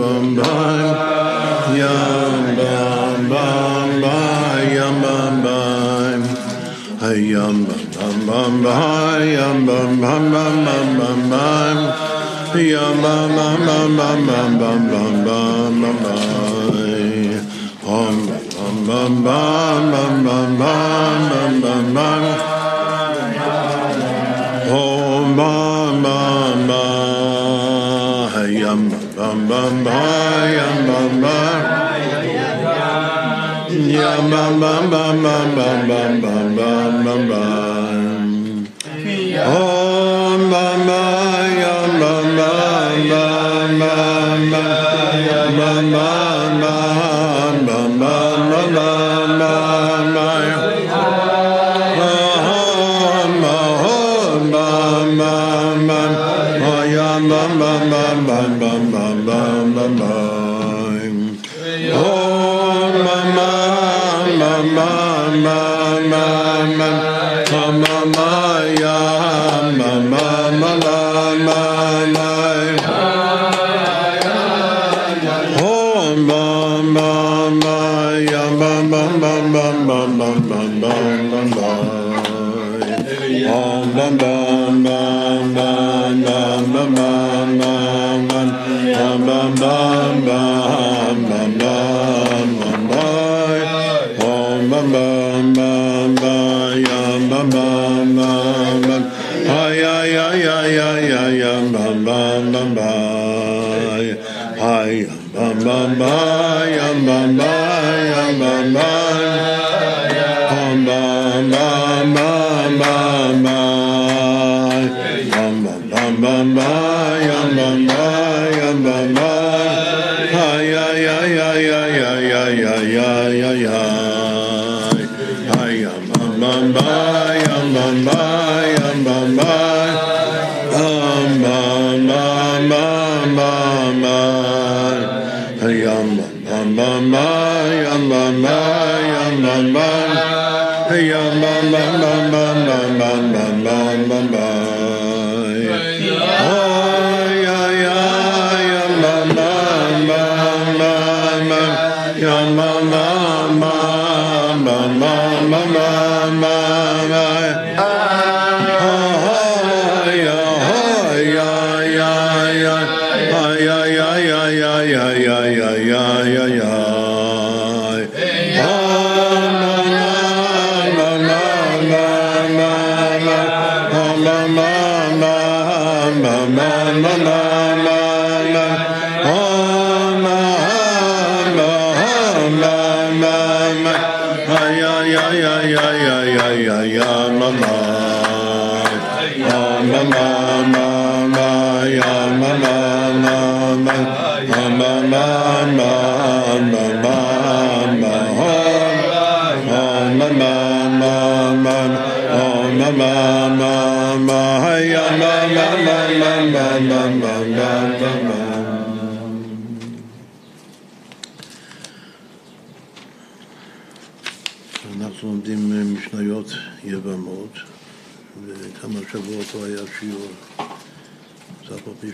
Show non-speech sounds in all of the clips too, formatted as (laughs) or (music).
bum bum yum bum bum bum yum bum bum hey yum bum bum bum yum bum bum bum bum bum bum yum bum bum bum bum bum bum bum bum bum bum Om bum bum bum bum bum bum bum bum bum Yam bam ba, yam bam ba. Yam bam bam bam bam bam bam bam bam bam bam. Om bam ba, yam bam ba, bam bam bam bam bam.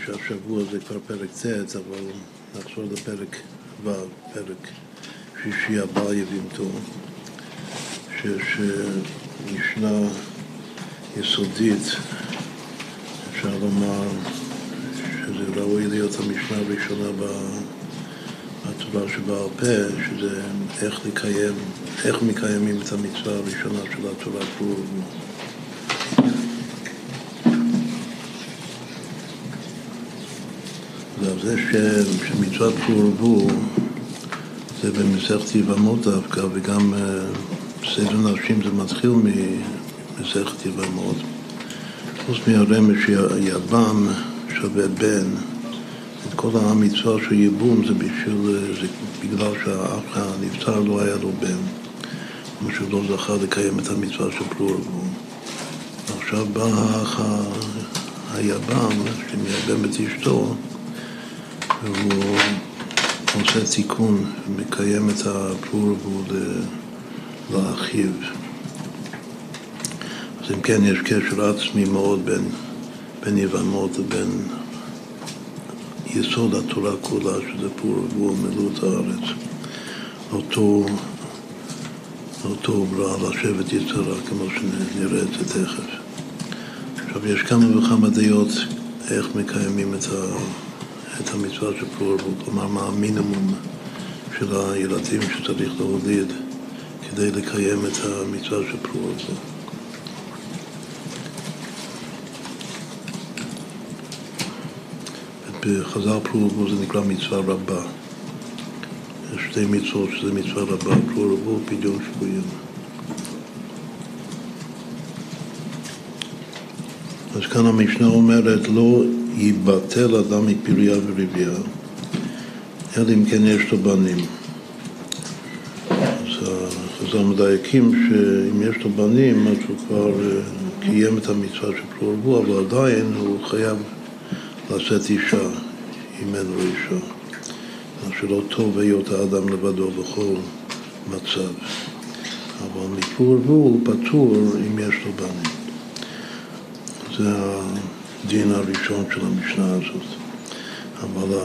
שהשבוע זה כבר פרק ט', אבל נחזור לפרק ו', פרק שישי הבא יבימתו, שיש אה, משנה יסודית, אפשר לומר שזה ראוי להיות המשנה הראשונה בתורה שבעל פה, שזה איך לקיים, איך מקיימים את המצווה הראשונה של התורה ועל זה שמצוות פרו ורבו זה במסכת יבמות דווקא, וגם אה, סדר נשים זה מתחיל ממסכת יבמות. חוץ מהרמז שיבם שווה בן, את כל המצווה של ייבום זה, בשביל, זה בגלל שהאח הנבצר לא היה לו בן, כמו שהוא לא זכה לקיים את המצווה של פרו ורבו. עכשיו בא האח היבם, שמייבם את אשתו, והוא עושה תיקון, מקיים את הפרו ורבו ל- לאחיו. אז אם כן, יש קשר עצמי מאוד בין, בין יבמות לבין יסוד התורה כולה, שזה פור ורבו מילאות הארץ. אותו, אותו ברא לשבת יצרה, כמו שנראה את זה תכף. עכשיו, יש כמה וכמה דעות איך מקיימים את, ה, את המצווה של פור כלומר, מה המינימום של הילדים שצריך להוליד כדי לקיים את המצווה של פור. בחז"ל פרו זה נקרא מצווה רבה. יש שתי מצוות שזה מצווה רבה, פרו ורבו ופדיון שבויים. אז כאן המשנה אומרת, לא ייבטל אדם מפריה ורבייה, אלא אם כן יש לו בנים. אז חז"ל מדייקים שאם יש לו בנים, אז הוא כבר אה, קיים את המצווה של פרו ורבו, אבל עדיין הוא חייב לשאת אישה, אם אין לו אישה. שלא טוב היות האדם לבדו בכל מצב. אבל מפור הוא פטור אם יש לו בנים. זה הדין הראשון של המשנה הזאת. אבל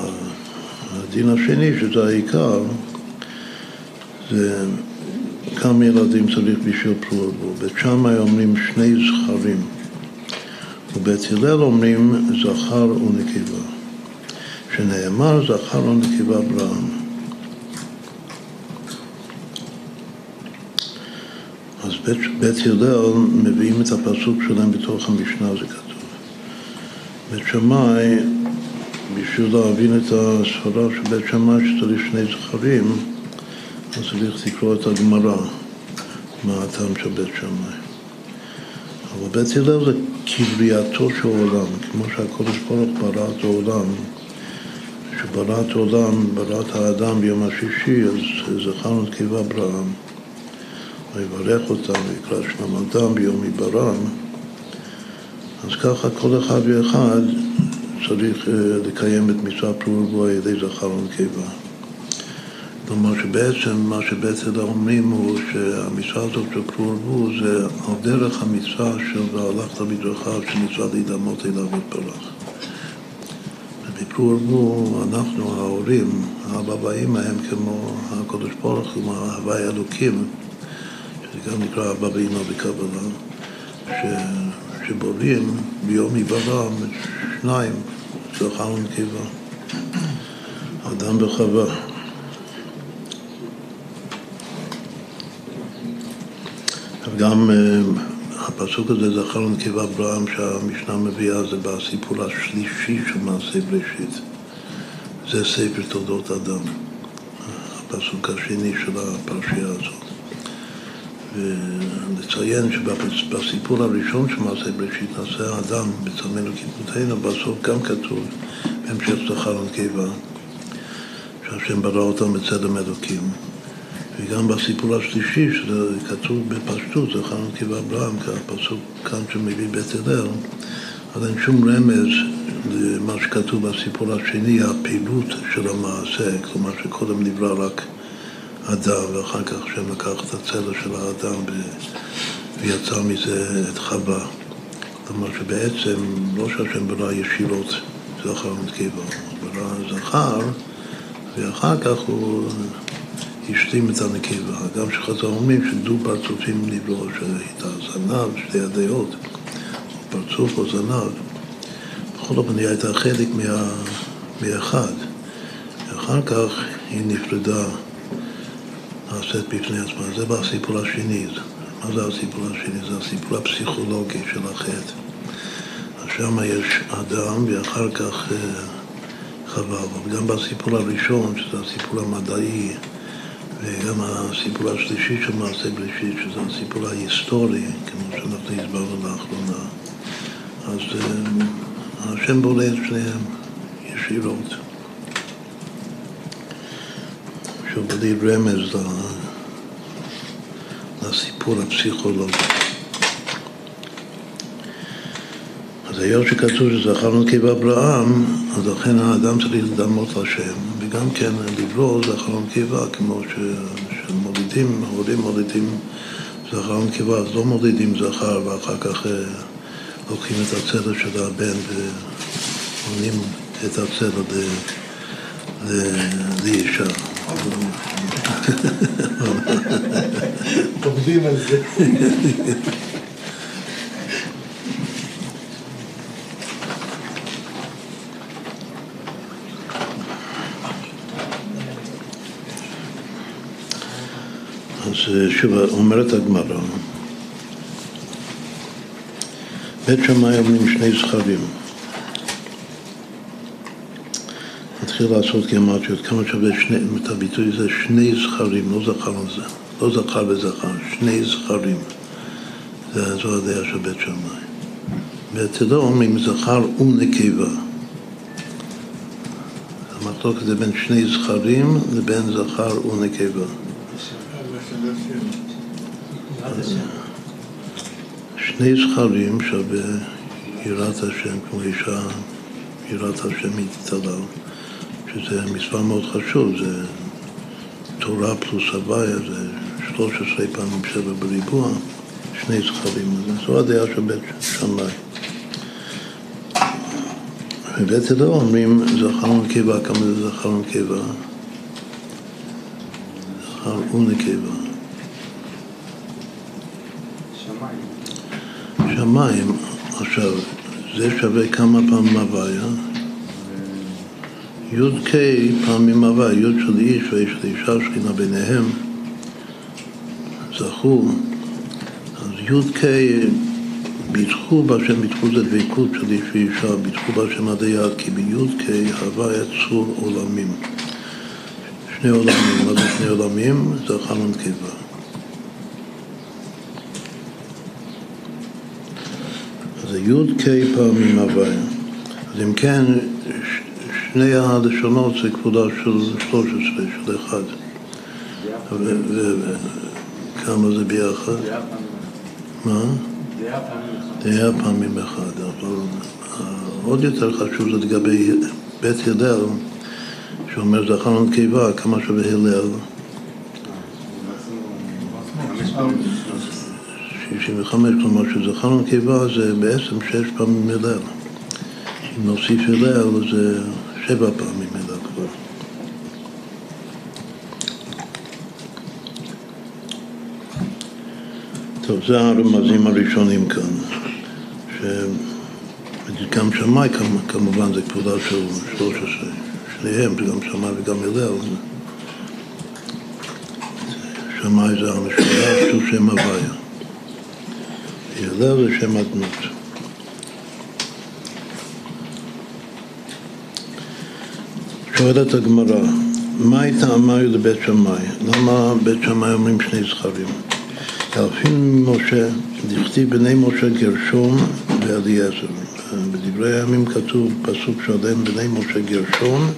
הדין השני, שזה העיקר, זה כמה ילדים צריך בשביל פרו ורבו. בית שמאי אומרים שני זכרים. ובית הלל אומרים זכר ונקבה, שנאמר זכר ונקבה אברהם. אז בית, בית הלל מביאים את הפסוק שלהם בתוך המשנה, זה כתוב. בית שמאי, בשביל להבין את הספרה של בית שמאי שצריך שני זכרים, אז צריך לקרוא את הגמרא, מה הטעם של בית שמאי. אבל בית הלל זה כבריאתו של עולם, כמו שהקודש ברוך ברא את העולם, כשברא את העולם, ברא את האדם ביום השישי, אז זכרנו את קיבה אברהם, ויברך אותם ויקרא שמם אדם ביום עיברם, אז ככה כל אחד ואחד צריך אה, לקיים את מצווה פרו ורבו על ידי זכר ונקבה. כלומר שבעצם מה הלל אומרים הוא שהמצווה הזאת של פרו ורבו זה על דרך המצווה של והלכת בדרכיו של מצווה להידמות אליו יתברך. ובפרו ורבו אנחנו ההורים, האבא והאמא הם כמו הקדוש ברוך הוא, כמו ההוואי אלוקים, שזה גם נקרא אבא ואמא בקבלה, ש... שבורים ביום היברם שניים, זכר ונקבה, אדם וחווה. גם אה, הפסוק הזה, זכר ונקבה אברהם, שהמשנה מביאה, זה בסיפור השלישי של מעשה בראשית. זה ספר תולדות אדם, הפסוק השני של הפרשייה הזאת. ולציין שבסיפור הראשון של מעשה בראשית, נעשה האדם בצלמנו כיפותינו, בסוף גם כתוב בהמשך זכר ונקבה, שהשם ברא אותם בצלם אלוקים. וגם בסיפור השלישי, שזה כתוב בפשטות, זכר נקבה אברהם, כפסוק כאן שמביא בית הלל, אז אין שום רמז למה שכתוב בסיפור השני, הפעילות של המעשה, כלומר שקודם נברא רק אדם, ואחר כך השם לקח את הצלע של האדם ויצר מזה את חווה. כלומר שבעצם לא שהשם ברא ישירות זכר ונקבה, הוא ברא זכר, ואחר כך הוא השלים את הנקבה. גם שחז"ל אומרים שדו פרצופים נבראו, שהייתה זנב, שתי הדעות, פרצוף או זנב. בכל אופן היא הייתה חלק מה, מאחד. ואחר כך היא נפרדה, נעשית בפני עצמה. זה בסיפור השני. מה זה הסיפור השני? זה הסיפור הפסיכולוגי של החטא. שם יש אדם ואחר כך אה, חווה. אבל גם בסיפור הראשון, שזה הסיפור המדעי, וגם הסיפור השלישי של מעשה בראשית, שזה הסיפור ההיסטורי, כמו שאנחנו הסברנו לאחרונה, אז אה, השם בולע את שניהם ישירות. שוב בלי רמז לסיפור הפסיכולוגי. אז היות שכתוב שזכר נקבה אברהם, אז לכן האדם צריך לדמות לשם, וגם כן לברוא זכר נקבה, כמו שמולידים, הורים מולידים זכר נקבה, אז לא מולידים זכר ואחר כך אה, לוקחים את הצדק של הבן ובונים את הצבע לאישה. עובדים על זה. אז שוב, אומרת הגמרא, בית שמאי אומרים שני זכרים. נתחיל לעשות גימטריות, כמה שווה שני, את הביטוי הזה, שני זכרים, לא זכר על זה, לא זכר וזכר, שני זכרים. זה, זו הדעה של בית שמאי. בתדו אומרים זכר ונקבה. המחלוקת זה בין שני זכרים לבין זכר ונקבה. שני זכרים שווה יראת השם, כמו אישה יראת השם מתתלל, שזה מספר מאוד חשוב, זה תורה פלוס הוויה, זה 13 פעמים שבע בריבוע, שני זכרים, זו הדעה של בית שמאי. בבית אלו אומרים זכר ונקבה, כמה זה זכר ונקבה? זכר ונקבה. שמיים, עכשיו, זה שווה כמה פעמים הוויה? י"ק פעמים הוויה, י' של איש ויש של אישה שכינה ביניהם, זכו, אז י"ק ביטחו בהשם, ביטחו זה דבקות של איש ואישה, ביטחו בהשם עד היד, כי בי"ק הוויה צור עולמים. שני עולמים, מה זה שני עולמים? זכר ונקבה. זה י"ק פעמים הוויה. אז אם כן, שני הלשונות זה כבודה של 13, של אחד. וכמה זה ביחד? מה? דעה פעמים אחד. אבל עוד יותר חשוב זה לגבי בית הלל, שאומר זכר ונקבה, כמה שווה הלל? 65, כלומר שזכר ונקבה זה בעצם שש פעמים הלל. אם נוסיף הלל זה שבע פעמים הלל כבר. טוב, זה הרמזים הראשונים כאן. שגם שמאי כמובן זה כבודה של 13, שניהם, זה גם שמאי וגם הלל. שמאי זה המשולש שהוא שם הוויה. הלל זה שם הדמות. שואלת הגמרא, מה הייתה אמרי לבית שמאי? למה בית שמאי אומרים שני זכרים? אלפין משה, דכתיב בני משה גרשום ואליעזר. בדברי הימים כתוב פסוק שלם בני משה גרשום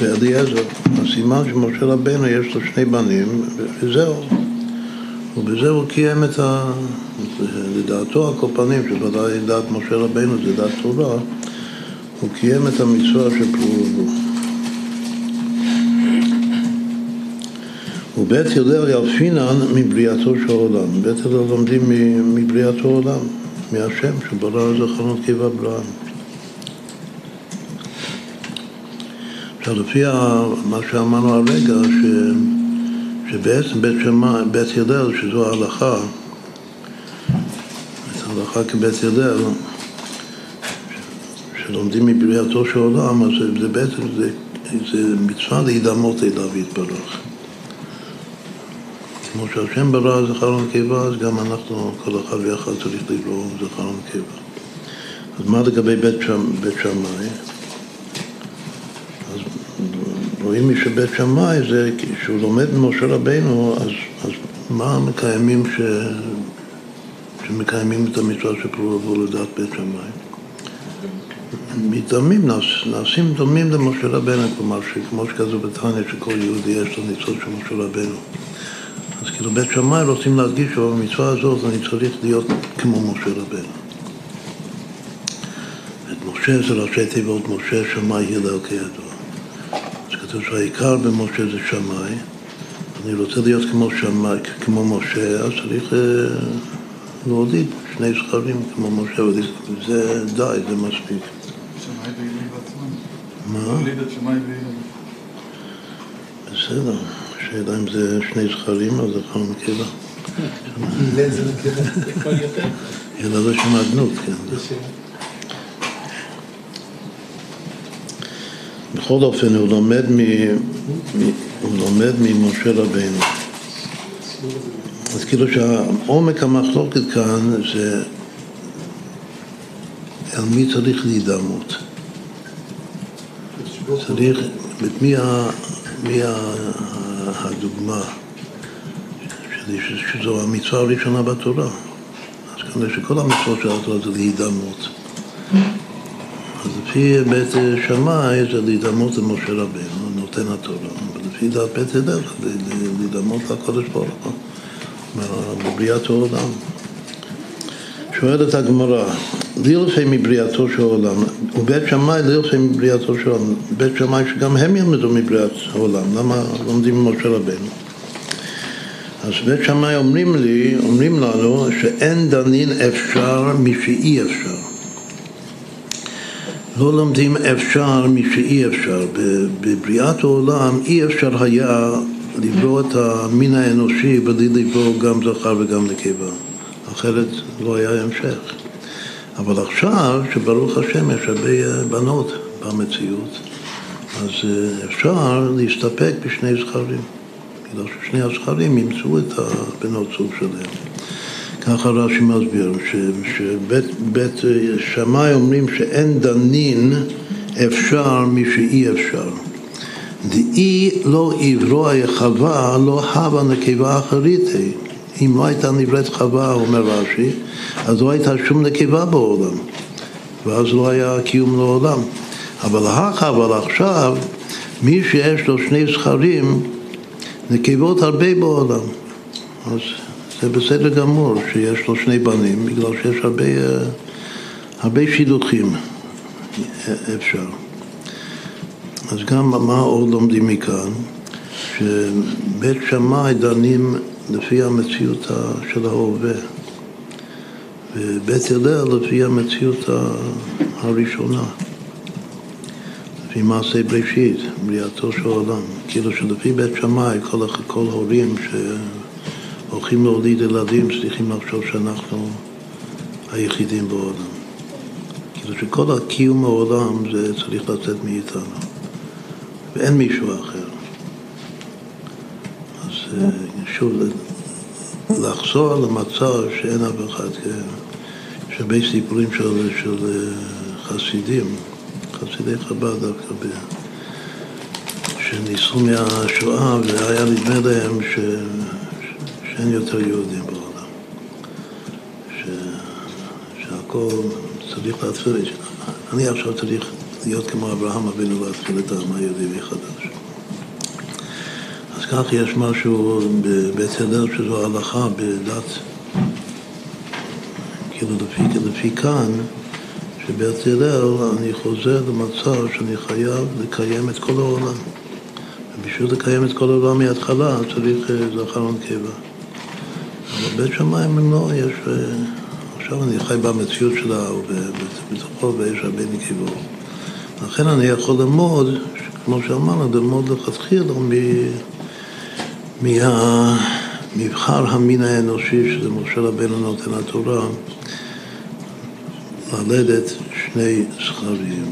ואליעזר. הסימן שמשה רבנו יש לו שני בנים וזהו. ובזה הוא קיים את ה... לדעתו הקופנים, שוודאי דעת משה רבנו זה דעת תורה, הוא קיים את המצווה של פרו ובית הלל ילפינן מבריאתו של העולם. בית הלל לומדים מבריאתו העולם, מהשם שברא זכרונות קיבה ברעם. עכשיו לפי מה שאמרנו הרגע, ש... שבעצם בית, שמה, בית הלל, שזו ההלכה, את ההלכה כבית הלל, שלומדים מבריאתו של עולם, אז זה בעצם, זה, זה מצווה להידמות אליו יתברך. כמו שהשם ברא זכר ונקבה, אז גם אנחנו, כל אחד ואחד צריך לברוא זכר ונקבה. אז מה לגבי בית, שם, בית שמאי? אז רואים שבית שמאי זה, כשהוא לומד ממשה רבנו, אז, אז מה מקיימים ש... שמקיימים את המצווה של פרו ורבו לדעת בית שמאי? מתאמים, נעשים דומים למשה רבנו, כלומר שכמו שכתוב בתניא שכל יהודי יש לו ניצול של משה רבנו. כאילו בית שמאי רוצים להדגיש שבמצווה הזאת אני צריך להיות כמו משה רבנו. את משה זה ראשי תיבות משה, שמאי, הלל כידוע. אז כתוב שהעיקר במשה זה שמאי. אני רוצה להיות כמו שמאי, כמו משה, אז צריך להוליד שני זכרים כמו משה, וזה די, זה מספיק. שמאי מה? בסדר, השאלה אם זה שני זכרים או זכר נקבה. הלל זה נקבה. אלא לא שם אדנות, כן. בכל אופן, הוא לומד, מ... הוא לומד ממשה רבנו. אז כאילו שהעומק המחלוקת כאן זה על מי צריך להידמות. צריך, מי, ה, מי ה, הדוגמה, שזו המצווה הראשונה בתורה. אז כנראה שכל המצוות של התורה זה להידמות. אז לפי בית שמאי זה להידמות למשה רבנו, נותן התורה. ולפי דעת בית הלל זה להידמות לקודש ברוך הוא, בבריאת העולם. שואלת הגמרא, לילפי מבריאתו של העולם, ובית שמאי לילפי מבריאתו של העולם, בית שמאי שגם הם ילמדו מבריאת העולם, למה לומדים ממשה רבנו? אז בית שמאי אומרים לי, אומרים לנו שאין דנין אפשר משאי אפשר. לא לומדים אפשר משאי אפשר. בבריאת העולם אי אפשר היה לברוא את המין האנושי בלי לברוא גם זכר וגם נקבה. אחרת לא היה המשך. אבל עכשיו, שברוך השם יש הרבה בנות במציאות, אז אפשר להסתפק בשני זכרים. בגלל ששני הזכרים ימצאו את הבנות סוג שלהם. ככה רש"י מסביר, שבית שמאי אומרים שאין דנין אפשר משאי אפשר. דאי לא עברו חווה, לא הווה נקבה אחרית היא. אם לא הייתה נבראת חווה, אומר רש"י, אז לא הייתה שום נקבה בעולם, ואז לא היה קיום לעולם. אבל החווה עכשיו, מי שיש לו שני זכרים, נקבות הרבה בעולם. אז זה בסדר גמור שיש לו שני בנים, בגלל שיש הרבה, הרבה שילוחים אפשר. אז גם מה עוד לומדים מכאן? שבית שמאי דנים לפי המציאות של ההווה, ובית הלל לפי המציאות הראשונה. לפי מעשה בראשית, בריאתו של העולם. כאילו שלפי בית שמאי, כל, כל הורים שהולכים להוליד ילדים צריכים לחשוב שאנחנו היחידים בעולם. כאילו שכל הקיום העולם זה צריך לצאת מאיתנו, ואין מישהו אחר. אז אה, שוב, לחזור למצב שאין אף אחד, כן? יש הרבה סיפורים של, של אה, חסידים. חסידי חב"ד דווקא. שניסו מהשואה והיה נדמה להם ש... שאין יותר יהודים בעולם, ש... שהכל צריך להתחיל, אני עכשיו צריך להיות כמו אברהם אבינו להתחיל את העם היהודי מחדש. כך יש משהו בבית הלל שזו הלכה בדת, כאילו לפי, לפי כאן שבית הלל אני חוזר למצב שאני חייב לקיים את כל העולם. ובשביל לקיים את כל העולם מההתחלה צריך אה, זכר ונקבה. אבל בית שמיים הם לא, יש... אה, עכשיו אני חי במציאות שלה ובתוכו ויש הרבה נקבות. לכן אני יכול ללמוד, כמו שאמרנו, ללמוד לכתחילה מהמבחר המין האנושי, שזה משה רבנו נותן התורה, ללדת שני זכרים.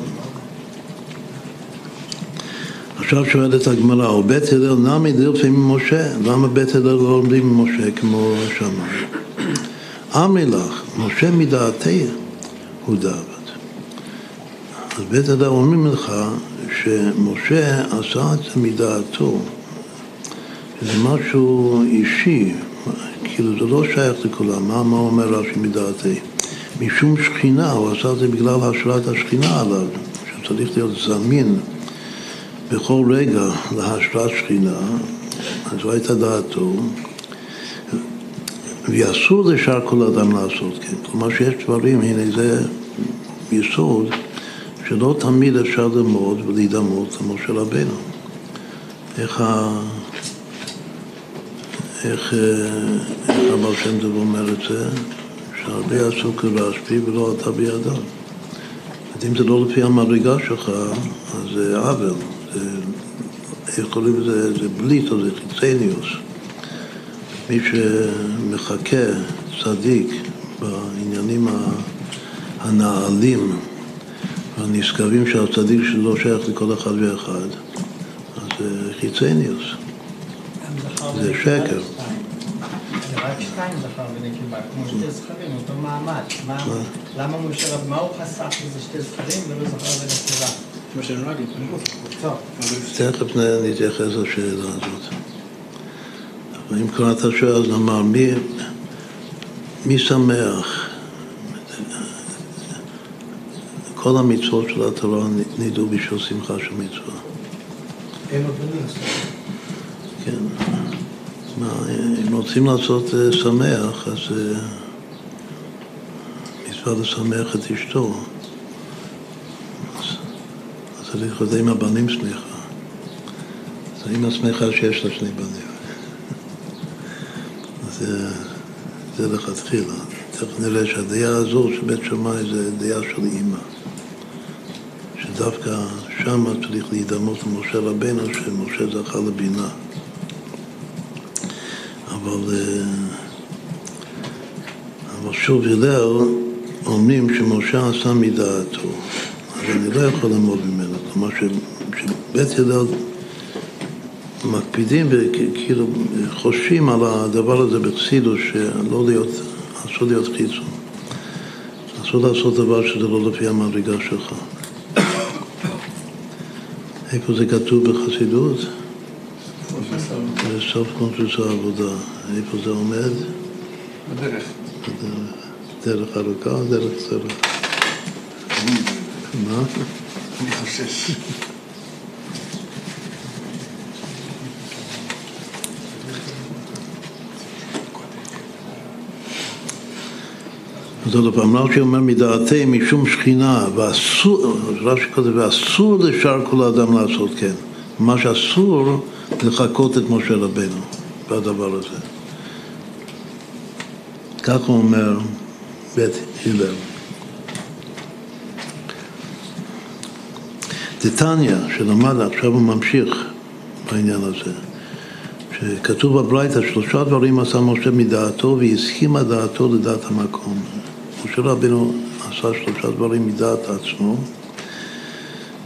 עכשיו שואלת הגמרא, או בית הלל נמי דילפי ממשה? למה בית הלל לא לומדים ממשה כמו שמאי? אמרי לך, משה מדעתי הוא דעת. אז בית הלל אומרים לך שמשה עשה את זה מדעתו. זה משהו אישי, כאילו זה לא שייך לכולם. מה, מה אומר רש"י מדעתי? משום שכינה, הוא עשה את זה בגלל השראת השכינה עליו, שצריך להיות זמין בכל רגע להשראת שכינה, אז זו הייתה דעתו, ואסור לשאר כל אדם לעשות כן. כלומר שיש דברים, הנה זה יסוד, שלא תמיד אפשר ללמוד ולהידמות למשה רבנו. איך ה... איך, איך הבעל שם טוב אומר את זה? שהרבה עשו כרשב"י ולא עלתה בידם. אם זה לא לפי המדרגה שלך, אז זה עוול. איך קוראים לזה? זה בליט או זה חיצניוס. מי שמחכה, צדיק, בעניינים הנעלים והנשגבים של הצדיק שלא שייך לכל אחד ואחד, אז זה חיצניוס. זה שקר. רק שתיים זכר ונקבה, כמו שתי זכרים, אותו מעמד. למה משה רב, מה הוא חסך בזה שתי זכרים ולא זכר ונקבה? כמו טוב. תכף נתייחס לשאלה הזאת. אבל אם כבר אתה שואל, אז נאמר, מי, מי שמח? כל המצוות של התורה נידו בשביל שמחה של מצווה. אין עוד בנים. כן. מה, אם רוצים לעשות אה, שמח, אז אה, מצווה לשמח את אשתו. אז צריך להיות עם הבנים שמחה. אז האמא שמחה שיש לה שני בנים. (laughs) זה, זה לכתחילה. תכף נראה שהדעה הזו של בית שמאי זה דעה של אימא. שדווקא שמה צריך להידמות למשה רבנו, שמשה זכה לבינה. אבל, אה, אבל שוב הלל אומרים שמשה עשה מדעתו, אז אני לא יכול ללמוד ממנו. כלומר שבית הלל מקפידים וכאילו חושבים על הדבר הזה בחסידוס, שלא להיות, אסור להיות חיצון. אסור לעשות דבר שזה לא לפי המדרגה שלך. (coughs) איפה זה כתוב בחסידות? בסוף קונפלוס העבודה. איפה זה עומד? בדרך. דרך ארוכה או דרך קצרה? מה? אני חושש. אז עוד פעם, רש"י אומר מדעתי משום שכינה, ואסור, רש"י כותב, ואסור לשאר כל האדם לעשות כן. מה שאסור, לחקות את משה רבנו בדבר הזה. כך הוא אומר בית הלל. דתניא, שלמד, עכשיו הוא ממשיך בעניין הזה, שכתוב בברייתא, שלושה דברים עשה משה מדעתו והסכימה דעתו לדעת המקום. משה רבנו עשה שלושה דברים מדעת עצמו,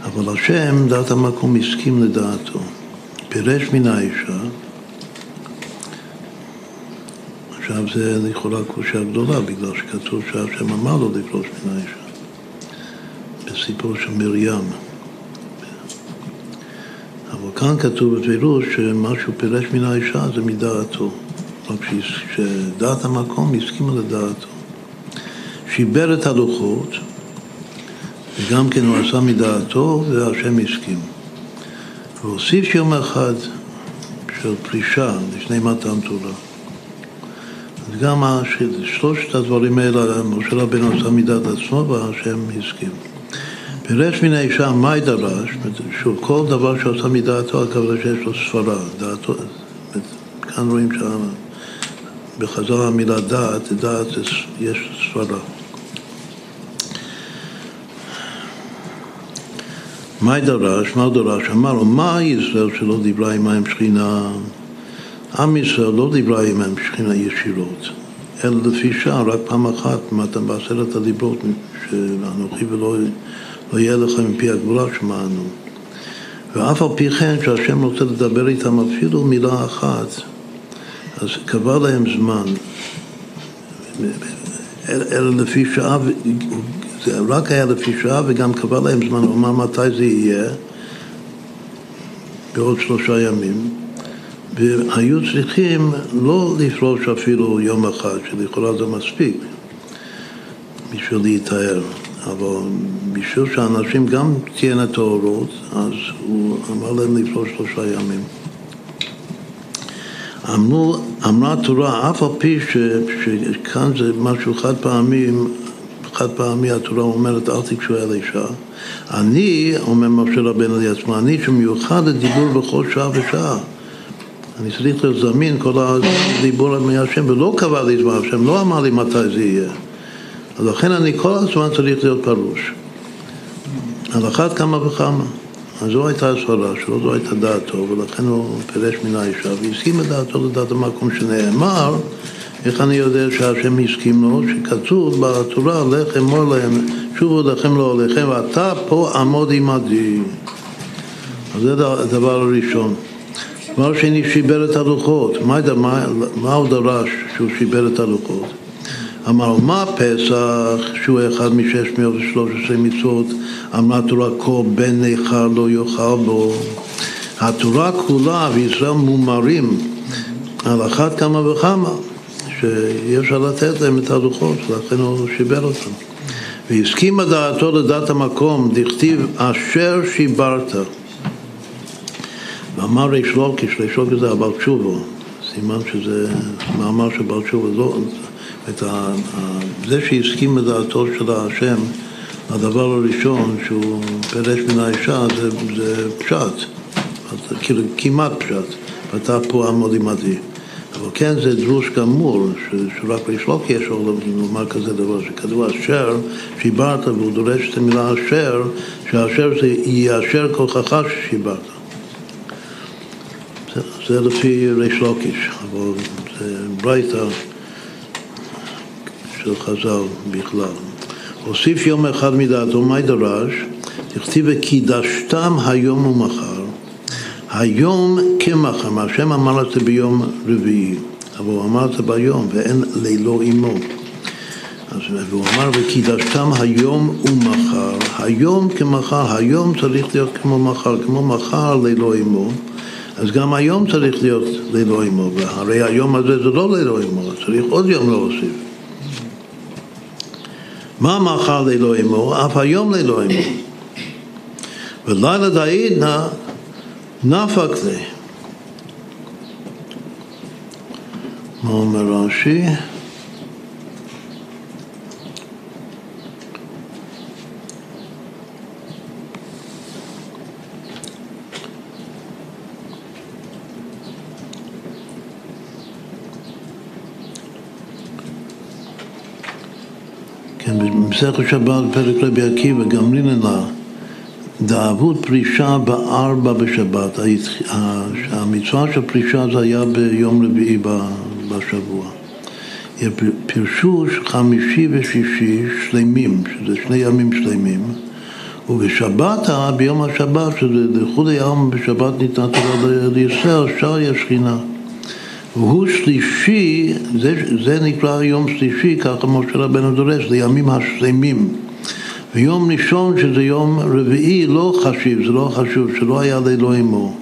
אבל השם, דעת המקום, הסכים לדעתו. פירש מן האישה, עכשיו זה לכאורה קושה גדולה, בגלל שכתוב שהשם אמר לו לפרוש מן האישה, בסיפור של מרים. אבל כאן כתוב בפירוש שמה שהוא פירש מן האישה זה מדעתו, רק שדעת המקום הסכימה לדעתו. שיבר את הלוחות, וגם כן הוא עשה מדעתו, והשם הסכים. והוסיף יום אחד של פרישה לפני מתן תורה. אז גם שלושת הדברים האלה, משה רבנו עשה מדעת עצמו והשם הסכים. פירש מן האישה מה דרש, שוב, כל דבר שעושה מדעתו, הכוונה שיש לו סברה, דעתו, כאן רואים שבחז"ל המילה דעת, דעת יש סברה. מה דרש? מה דרש? אמר לו, מה ישראל שלא דיברה עם המים שכינה? עם ישראל לא דיברה עם המים שכינה ישירות, אלא לפי שעה, רק פעם אחת, בעשרת הדיברות, שאנוכי ולא לא יהיה לך מפי הגבולה שמענו. ואף על פי כן, שהשם רוצה לדבר איתם אפילו מילה אחת, אז קבע להם זמן, אלא לפי שעה, זה רק היה לפי שעה וגם קבע להם זמן, הוא אמר מתי זה יהיה, בעוד שלושה ימים, והיו צריכים לא לפרוש אפילו יום אחד, שלכאורה זה מספיק בשביל להיטהר, אבל בשביל שאנשים גם תהיינה טהורות, אז הוא אמר להם לפרוש שלושה ימים. אמרו, אמרה התורה, אף על פי שכאן זה משהו חד פעמי, חד פעמי התורה אומרת אל תקשו אל אישה. אני, אומר משה רבנו לעצמו, אני שמיוחד לדיבור בכל שעה ושעה. אני צריך להיות זמין כל הדיבור מהשם, ולא קבע לי זמן, השם לא אמר לי מתי זה יהיה. אז לכן אני כל הזמן צריך להיות פרוש. על אחת כמה וכמה. אז זו הייתה הסברה שלו, זו הייתה דעתו, ולכן הוא פירש מן האישה, והסכים את דעתו לדעת המקום שנאמר, איך אני יודע שהשם הסכים לו? שכתוב בתורה, לך אמור להם, שובו לכם לא עליכם, ואתה פה עמוד עמדי. אז זה הדבר הראשון. דבר שני, שיבר את הלוחות. מה, מה, מה הוא דרש שהוא שיבר את הלוחות? אמר, מה פסח, שהוא אחד מ-613 מצוות, אמרה תורה כל בן נכר לא יאכל בו. התורה כולה וישראל מומרים על אחת כמה וכמה, שאי אפשר לתת להם את הלוחות, ולכן הוא שיבר אותם. והסכימה דעתו לדעת המקום, דכתיב אשר שיברת. ואמר ריש לוקיש, ריש לוקיש זה הבעל תשובו, סימן שזה מאמר של בעל תשובו, לא, את ה, זה שהסכים לדעתו של השם, הדבר הראשון שהוא פירש מן האישה זה, זה פשט, כאילו כמעט פשט, ואתה פה עמוד עמדי. אבל כן זה דרוש גמור, שרק ריש לוקיש יכול לומר כזה דבר, שכתוב אשר, שיברת, והוא דורש את המילה אשר, שאשר זה יאשר כוחך ששיברת. זה, זה לפי ריש לוקיש, אבל זה ברייתא של חז"ל בכלל. הוסיף יום אחד מדעתו, מה דרש? תכתיב וקידשתם היום ומחר. היום כמחר, מה השם אמר את זה ביום רביעי, אבל הוא אמר את זה ביום, ואין לילו עמו. אז והוא אמר וקידשתם היום ומחר, היום כמחר, היום צריך להיות כמו מחר, כמו מחר לילו עמו. אז גם היום צריך להיות לילו עמו, והרי היום הזה זה לא לילו עמו, צריך עוד יום להוסיף. מה מחר לילו עמו? אף היום לילו עמו. ולילה דעידנא נפק זה. מה אומר רש"י? כן, במסכת שבת, פרק רבי עקיבא, גם ליננה, דאבות פרישה בארבע בשבת. המצווה של פרישה זה היה ביום רביעי בשבוע. פירשו חמישי ושישי שלמים, שזה שני ימים שלמים, ובשבת, ביום השבת, שזה לחוד היום בשבת ניתנה תורה לישראל, שם יש שכינה. והוא שלישי, זה, זה נקרא יום שלישי, ככה משה רבנו דורש, זה ימים השלמים. ויום ראשון, שזה יום רביעי, לא חשיב, זה לא חשוב, שלא היה לאלוהים עמו.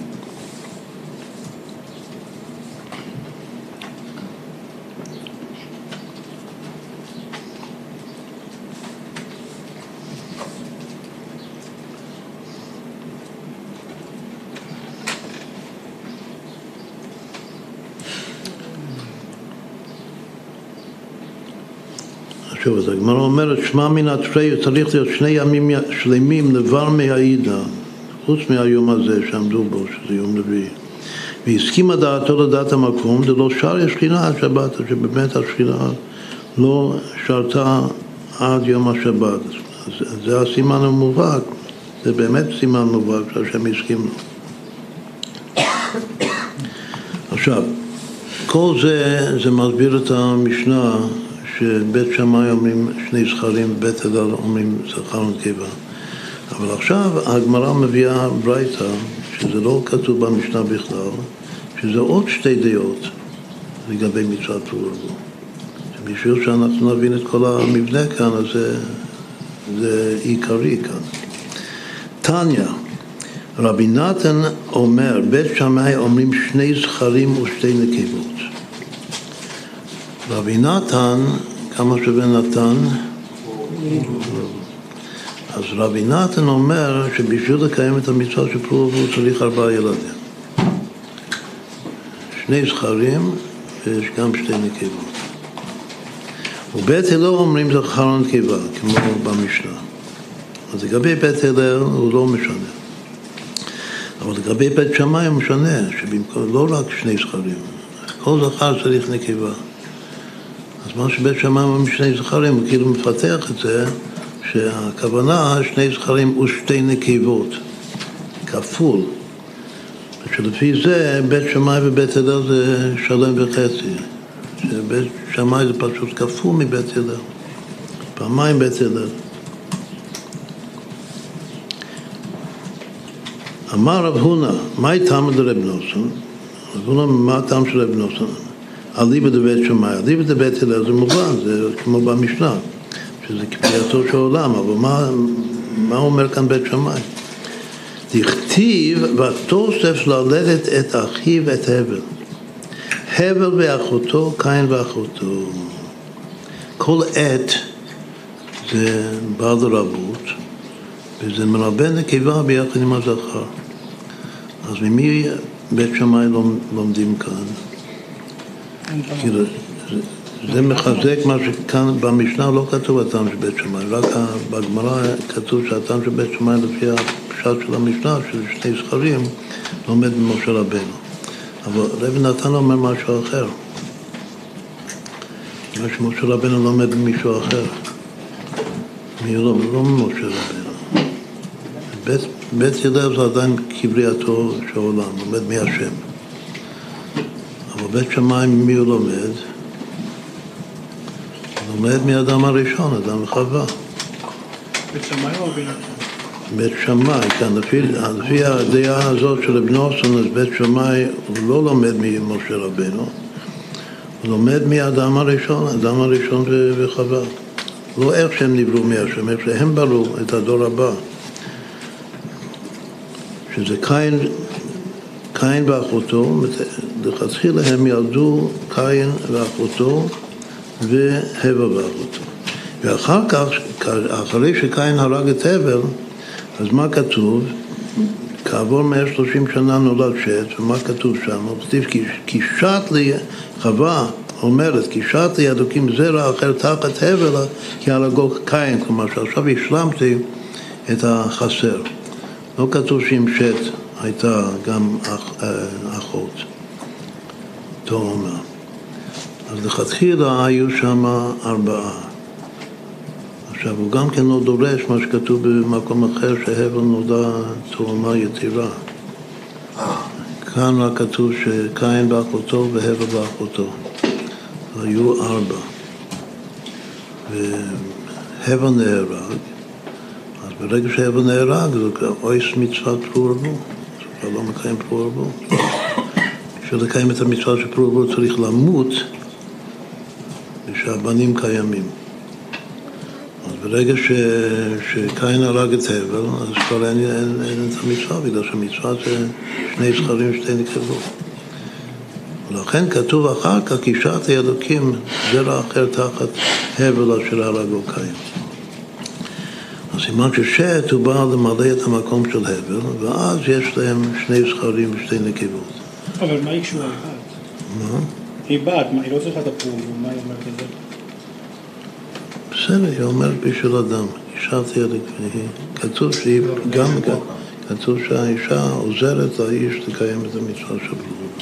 שוב, אז הגמרא אומרת, שמע מן התרי, צריך להיות שני ימים שלמים לבר מהעידה, חוץ מהיום הזה שעמדו בו, שזה יום רביעי. והסכימה דעתו לדעת המקום, זה לא שר השכינה עד שבת, שבאמת השכינה לא שרתה עד יום השבת. אז זה הסימן המובהק, זה באמת סימן מובהק שהשם הסכים לו. (coughs) עכשיו, כל זה, זה מסביר את המשנה שבית שמאי אומרים שני זכרים, בית הלל אומרים זכר ונקבה. אבל עכשיו הגמרא מביאה ברייתא, שזה לא כתוב במשנה בכלל, שזה עוד שתי דעות לגבי מצוות פרו. בשביל שאנחנו נבין את כל המבנה כאן, אז זה, זה עיקרי כאן. טניה, רבי נתן אומר, בית שמאי אומרים שני זכרים ושתי נקבות. רבי נתן, כמה שווה נתן? אז רבי נתן אומר שבשביל לקיים את המצווה של פרו ורבו צריך ארבעה ילדים. שני זכרים ויש גם שתי נקבות. ובית הלל אומרים זכר ונקבה, כמו במשנה. אז לגבי בית הלל הוא לא משנה. אבל לגבי בית שמאי הוא משנה, שבמקום לא רק שני זכרים, כל זכר צריך נקבה. אז מה שבית שמאי אומר שני זכרים, הוא כאילו מפתח את זה שהכוונה שני זכרים ושתי נקבות, כפול. שלפי זה בית שמאי ובית הלל זה שלם וחצי. שבית שמאי זה פשוט כפול מבית הלל. פעמיים בית הלל. אמר רב הונא, מהי טעם דרב נוסון? רב הונא, מה הטעם של רב נוסון? אליבא דבית שמאי, אליבא דבית הלל זה מובן, זה כמו במשנה, שזה קביעתו של עולם, אבל מה, מה אומר כאן בית שמאי? דכתיב ותוסף ללדת את אחיו את הבל. הבל ואחותו, קין ואחותו. כל עת זה בעל רבות, וזה מרבה נקבה ביחד עם הזכר. אז ממי בית שמאי לומדים כאן? כאילו, זה מחזק מה שכאן במשנה לא כתוב הטעם של בית שמאי, רק בגמרא כתוב שהטעם של בית שמאי לפי הפשט של המשנה, של שני זכרים, לומד ממשה רבנו. אבל רבי נתן אומר משהו אחר. מה שמשה רבנו לומד ממישהו אחר. לא, לא ממשה רבנו. בית, בית הלל זה עדיין כבריאתו של העולם, לומד מהשם. בית שמאי ממי הוא לומד? הוא לומד מהאדם הראשון, אדם וחווה. בית שמאי או רבי בית שמאי, כן, לפי, לפי הדעה הזאת של אבן אוסון, אז בית שמאי הוא לא לומד ממשה רבנו, הוא לומד מהאדם הראשון, האדם הראשון וחווה. לא איך שהם נבראו מהשם, איך שהם ברו את הדור הבא. שזה קין, קין ואחותו, לכתחילה הם ילדו קין ואחותו והבל ואחותו. ואחר כך, אחרי שקין הרג את הבל, אז מה כתוב? כעבור 130 שנה נולד שת, ומה כתוב שם? כתוב כי שת לי, חווה אומרת, כי שת לי אלוקים זרע אחר תחת הבל, כי הרגו קין, כלומר שעכשיו השלמתי את החסר. לא כתוב שעם שת הייתה גם אח, אחות, תאומה. אז לכתחילה היו שם ארבעה. עכשיו, הוא גם כן לא דורש מה שכתוב במקום אחר, שהבל נולדה תאומה יתירה. כאן רק כתוב שקין באחותו והבל באחותו. היו ארבע. והבל נהרג, אז ברגע שהבל נהרג זה אויס מצוות פרו ורבו, זה כבר לא מקיים פרו ורבו. בשביל לקיים את המצווה של פרו ורבו צריך למות ושהבנים קיימים. ברגע ש, שקין הרג את הבל, אז כבר אין, אין, אין את המצווה, בגלל שהמצווה זה שני זכרים ושתי נקבות. ולכן כתוב אחר כך, כי שעת האלוקים זרע אחר תחת הבל אשר הרגו קין. הסימן ששת הוא בא למלא את המקום של הבל, ואז יש להם שני זכרים ושתי נקבות. אבל מה היא קשורה לבת? מה? היא בת, היא לא צריכה את הפור, מה היא אומרת את זה? בסדר, היא אומרת בשביל אדם, אישה תהיה לקביעי. כתוב שהיא גם, כתוב שהאישה עוזרת לאיש לקיים את המצווה של בלבול.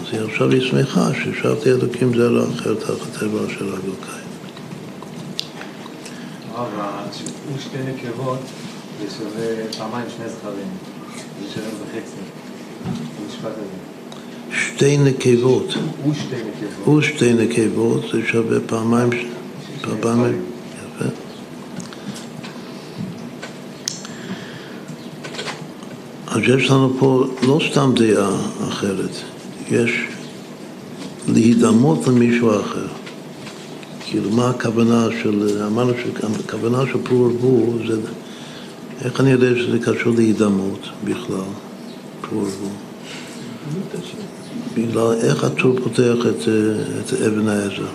אז היא עכשיו היא שמחה ששארתי אלוקים זרע אחר תחת טבע של הגלוקאי. הרב, שתי נקבות זה שווה פעמיים שני זכרים. זה שווה. שתי נקבות, ושתי נקבות. ושתי נקבות זה שווה פעמיים, פעמיים, יפה. אז יש לנו פה לא סתם דעה אחרת, יש להידמות למישהו אחר. כאילו, מה הכוונה של, אמרנו שהכוונה של פרו ורבו זה, איך אני יודע שזה קשור להידמות בכלל, ורבו? בגלל איך הטור פותח את, את אבן העזר.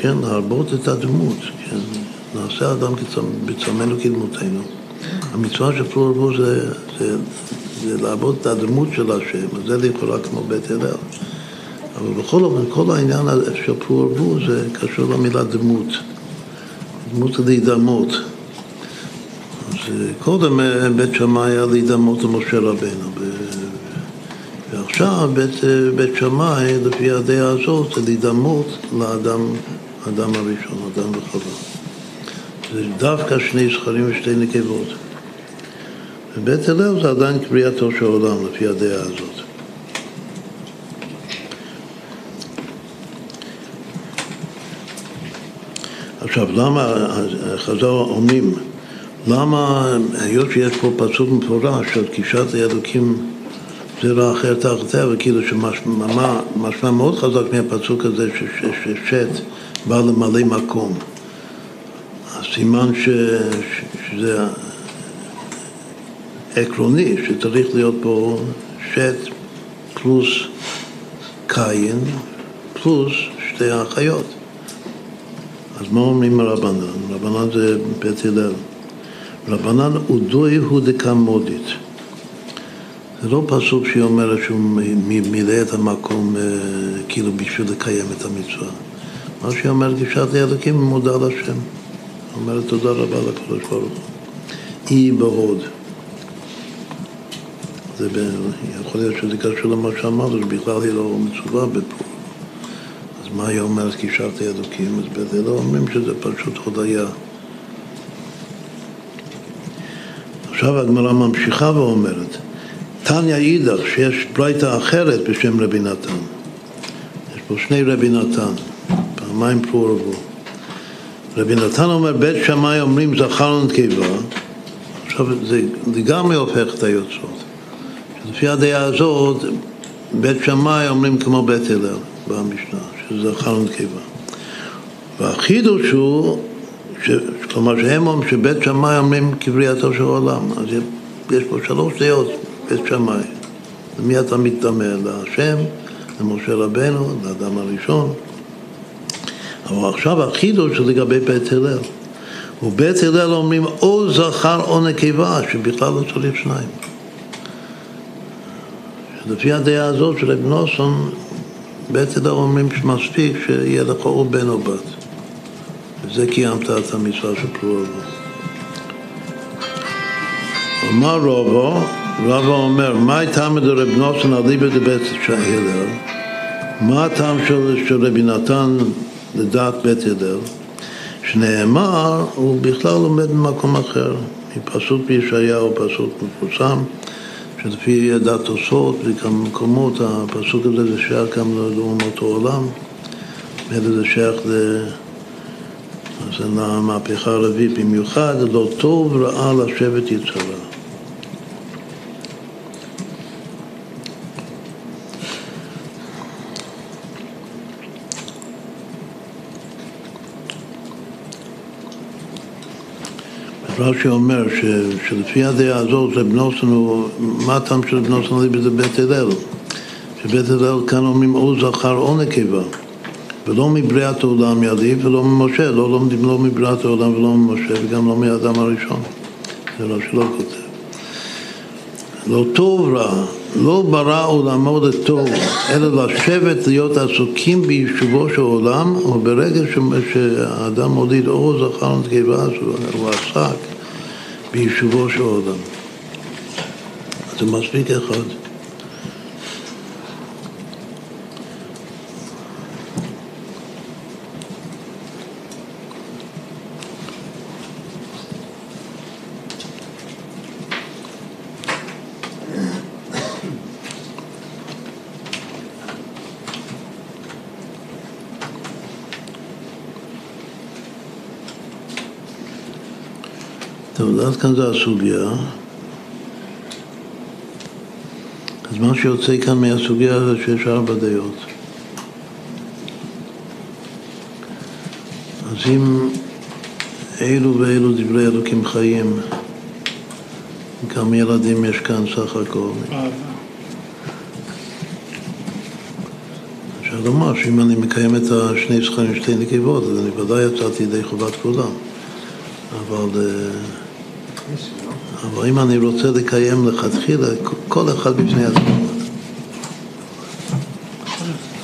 כן, להרבות את הדמות, כן. נעשה אדם בצלמנו כדמותנו. המצווה של פרו ורבו זה, זה, זה להרבות את הדמות של השם, זה לכאורה כמו בית הלל. אבל בכל אופן, כל העניין של פרו ורבו זה קשור למילה דמות. דמות להידמות. קודם אה, בית שמאי היה להידמות למשה רבנו. ועכשיו בית, בית שמאי, לפי הדעה הזאת, זה להידמות לאדם אדם הראשון, אדם וחווה. זה דווקא שני זכרים ושתי נקבות. ובית הלל זה עדיין קריאתו של העולם, לפי הדעה הזאת. עכשיו, למה חז"ל אומרים, למה, היות שיש פה פסוק מפורש של קישת האלוקים זרע אחר תחתיה, וכאילו שמשמע מאוד חזק מהפסוק הזה ששת בא למלא מקום. הסימן ש, שזה עקרוני, שצריך להיות פה שת פלוס קין פלוס שתי האחיות. אז מה אומרים הרבנן? רבנן זה בית הלל. רבנן אודוי הוא דקמודית. זה לא פסוק שהיא אומרת שהוא מילא את המקום אה, כאילו בשביל לקיים את המצווה. מה שהיא אומרת, גישת האלוקים, מודה לשם. אומרת תודה רבה לקדוש ברוך הוא. אי בהוד. זה ב... יכול להיות שזה קשור למה שאמרנו, שבכלל היא לא מצווה בפור. אז מה היא אומרת גישת האלוקים? אז בזה לא אומרים שזה פשוט הודיה. עכשיו הגמרא ממשיכה ואומרת, תניא אידך, שיש ברייתא אחרת בשם רבי נתן. יש פה שני רבי נתן, פעמיים פלורבו. רבי נתן אומר, בית שמאי אומרים זכר ונקבה, עכשיו זה לגמרי הופך את היוצרות. לפי הדעה הזאת, בית שמאי אומרים כמו בית הלל במשנה, שזה זכר ונקבה. והחידוש הוא, ש, כלומר שהם אומרים שבית שמאי אומרים כבריאתו של העולם, אז יש פה שלוש דעות. בית שמאי. למי אתה מתטמא? להשם, למשה רבנו, לאדם הראשון. אבל עכשיו החידוש לגבי בית הלל. ובית הלל אומרים או זכר או נקבה, שבכלל לא צריך שניים. לפי הדעה הזאת של אבן נוסון, בית הלל אומרים שמספיק שיהיה לך או בן או בת. וזה קיימת את המצווה של פלורבו. אמר רובו רבא אומר, מה טעם דרב נוסן אליבא דבית הלל? מה הטעם של, רבי נתן לדעת בית הלל? שנאמר, הוא בכלל עומד במקום אחר, מפסוק בישעיהו, פסוק מפורסם, שלפי דת תוספות, בכמה מקומות, הפסוק הזה זה שייך גם לאומות העולם, ואלה זה שייך ל... זה למהפכה הרביעית במיוחד, לא טוב רעה לשבת יצרה. רש"י אומר ש, שלפי הדעה הזאת רב נוסון הוא, מה הטעם של רב ליבי זה בית הלל? שבית הלל כאן אומרים או זכר או נקבה ולא מבריאת העולם ידי ולא ממשה, לא לומדים לא מבריאת העולם ולא ממשה וגם לא מהאדם הראשון, זה רש"י לא כותב. לא טוב רע, לא ברא עולמו לטוב, אלא לשבת להיות עסוקים ביישובו של עולם, וברגע שהאדם מוליד או זכר ונקבה, הוא עסק ביישובו של עולם. זה מספיק אחד. טוב, עד כאן זה הסוגיה. אז מה שיוצא כאן מהסוגיה זה שיש ארבע דעות. אז אם אילו ואילו דברי אלוקים חיים, כמה ילדים יש כאן סך הכל? אפשר לומר שאם אני מקיים את השני זכרים ושתי נקבות, אז אני ודאי יצאתי ידי חובת כולם. אבל... אבל אם אני רוצה לקיים לכתחילה, כל אחד בפני עצמו.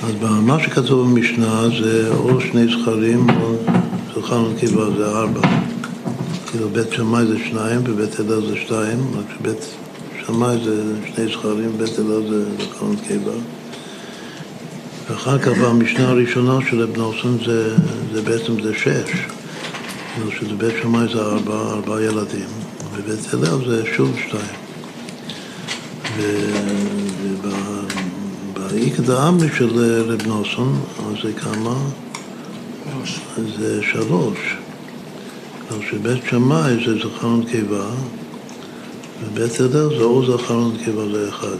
אז מה שכתוב במשנה זה או שני זכרים או זכר ונקבה זה ארבע. כאילו בית שמאי זה שניים ובית הלל זה שתיים, רק שבית שמאי זה שני זכרים, בית הלל זה זכר ונקבה. ואחר כך במשנה הראשונה של אבן אוסון זה, זה בעצם זה שש. כאילו שזה בית שמאי זה ארבע, ארבע ילדים, ובית הלל זה שוב שתיים. ובאיקדא אמרי של רב נוסון, אז זה כמה? זה שלוש. כלומר שבית שמאי זה זכר ונקבה, ובית הלל זה או זכר ונקבה זה אחד.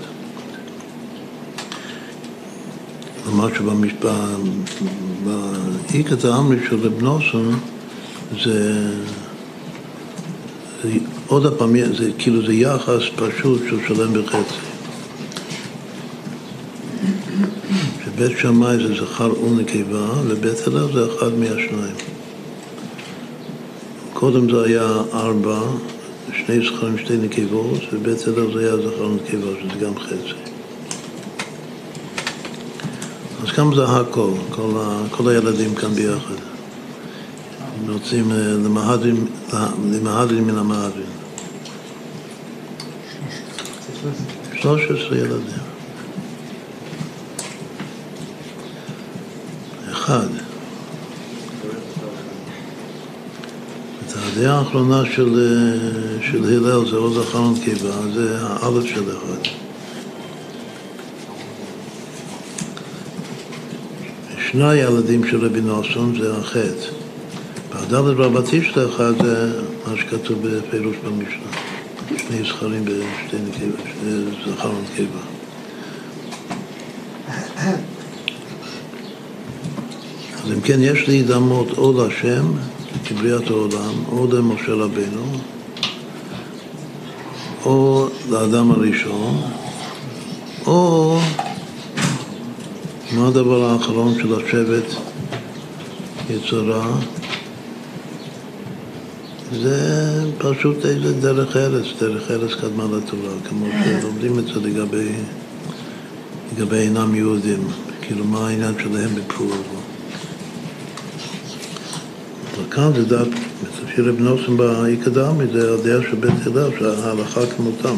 כלומר שבאיקדא אמרי של רב נוסון זה עוד פעם, זה כאילו זה יחס פשוט של שלם וחצי. שבית שמאי זה זכר ונקבה, ובית הלל זה אחד מהשניים. קודם זה היה ארבע, שני זכרים, שתי נקבות, ובית הלל זה היה זכר ונקבה, שזה גם חצי. אז כמה זה הכל, כל, ה, כל הילדים כאן ביחד. רוצים למהדרין מן המהדרין. 13 ילדים. אחד. את הדעה האחרונה של, אה, של הלל זה עוד אחרון קיבה, זה האלף של אחד. שני הילדים של רבי נוסון זה החטא. והדלת רבתי של זה מה שכתוב בפירוש במשנה. שני זכרים ושתי נקבה, שני זכר ונקבה. אז אם כן, יש להידמות או לשם, כבריאת העולם, או למשה רבנו, או לאדם הראשון, או מה הדבר האחרון של השבט יצרה? זה פשוט איזה דרך ארץ, דרך ארץ קדמה לתורה, כמו שלומדים את זה לגבי, לגבי אינם יהודים, כאילו מה העניין שלהם בפור. וכאן זה דעת, שיר רב נוסם באיקדמי, זה הדעה של בית הלל, שההלכה כמותם.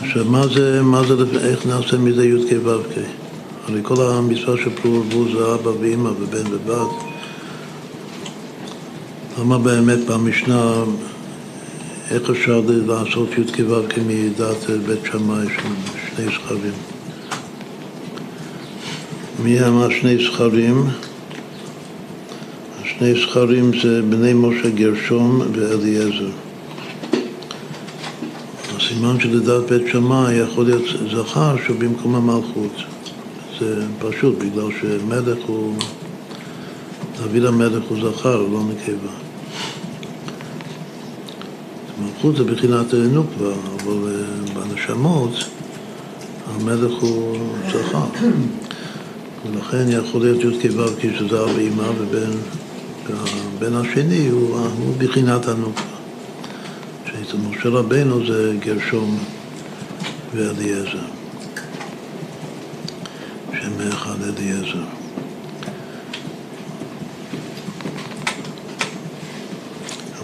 עכשיו, מה זה, מה זה, איך נעשה מזה י"ק ו"ק? הרי כל המצווה של פרו ורבו זה אבא ואימא ובן ובת. למה באמת במשנה, איך אפשר לעשות י"ק ו"ק מדעת בית שמאי של שני זכרים? מי אמר שני זכרים? שני זכרים זה בני משה גרשום ואליעזר. הסימן שלדעת בית שמאי יכול להיות זכר שהוא במקום המלכות. זה פשוט, בגלל שמלך הוא, דוד המלך הוא זכר, לא נקבה. מלכות זה בחינת נוקבה, אבל אה, בנשמות המלך הוא זכר. ולכן יכול להיות י"ק ו"ק שזה אבא ואמא, ובן השני הוא, הוא בחינת הנוקבה. שאצל משה רבנו זה גרשום ואליעזר. מאחד אליעזר.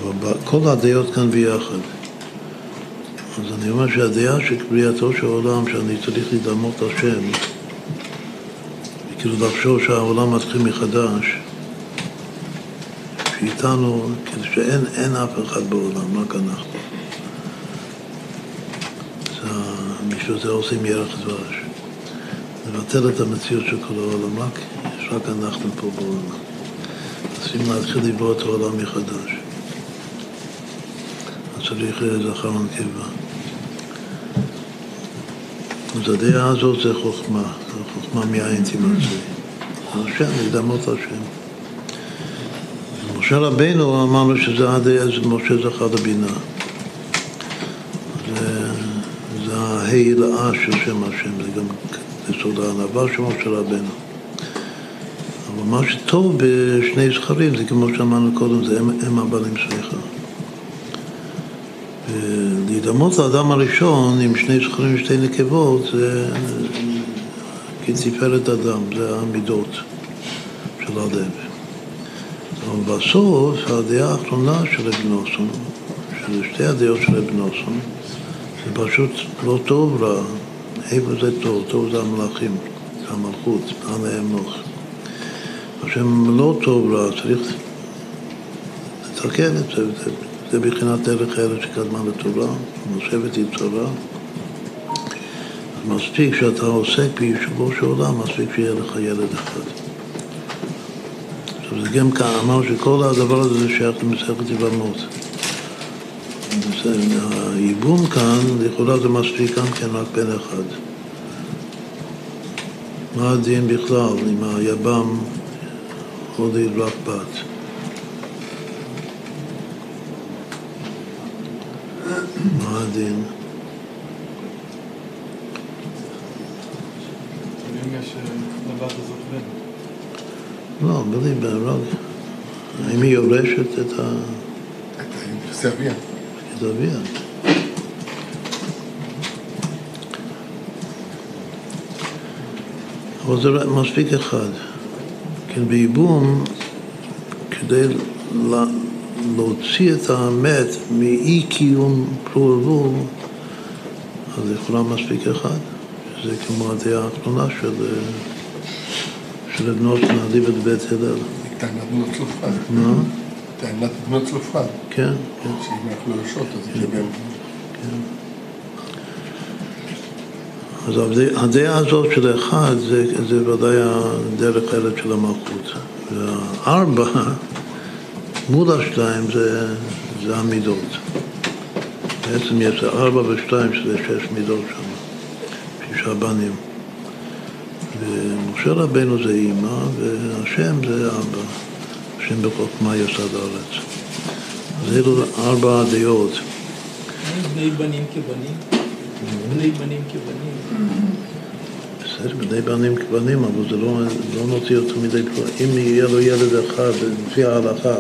אבל כל הדעות כאן ביחד. אז אני אומר שהדעה של קריאתו של העולם, שאני צריך להידמות השם, וכאילו לחשוב שהעולם מתחיל מחדש, שאיתנו, כאילו שאין אף אחד בעולם, רק אנחנו. בשביל זה עושים ירח דבש. לבטל את המציאות של כל העולם, רק, יש רק אנחנו פה בעולם. צריכים להתחיל לברוא את העולם מחדש. אז צריך זכר ונקבה. אז הדעה הזאת זה חוכמה, חוכמה מאין תימצא. השם, להידמות השם. משה רבנו אמרנו שזה הדעה, זה משה זכר לבינה. זה ההילאה של שם השם, זה גם יסוד הענווה של משה רבנו. אבל מה שטוב בשני זכרים זה כמו שאמרנו קודם, זה הם, הם הבעלים סליחה. להידמות לאדם הראשון עם שני זכרים ושתי נקבות זה כתפארת אדם, זה המידות של הלב. אבל בסוף הדעה האחרונה של אבן אוסון, של שתי הדעות של אבן אוסון, זה פשוט לא טוב רע. איפה זה טוב? טוב זה המלאכים, זה המלכות, עליהם נוח. השם לא טוב רע, צריך לתקן את זה. זה, זה בחינת דרך ארץ שקדמה לתורה, נושבת יצרה. אז מספיק שאתה עוסק ביישובו של עולם, מספיק שיהיה לך ילד אחד. עכשיו זה גם כאן, אמר שכל הדבר הזה זה שייך למסכת יבמות. הייבום כאן, לכאורה זה מספיק גם כן רק בן אחד. מה הדין בכלל אם היבם הוליד רק בת? מה הדין? אם בן. לא, בלי בן, רק... האם היא יורשת את ה... זה אביה. אביה? אבל זה מספיק אחד. כן, בייבום, כדי לה- להוציא את המת מאי קיום פלורבול, אז לכאורה מספיק אחד. שזה כמו הדעה האחרונה של, של בנות נעדיב את בית הלל. טענת בנות צלופחד. טענת בנות צלופחד. כן, כן. שאם אנחנו יורשות, אז זה בן. אז הדע- הדעה הזאת של אחד זה, זה ודאי הדרך ארץ של המלכות. והארבע מול השתיים זה, זה המידות. בעצם יש ארבע ושתיים שזה שש מידות שם, שישה בנים. ומשה רבנו זה אימא והשם זה אבא. השם בחוכמה יסד הארץ. אז אלו ארבע הדעות. בני בנים כבנים? בני בנים כבנים? בסדר, בני בנים כבנים, אבל זה לא, לא נוציא אותו מדי כבר. אם יהיה לו ילד אחד, לפי ההלכה,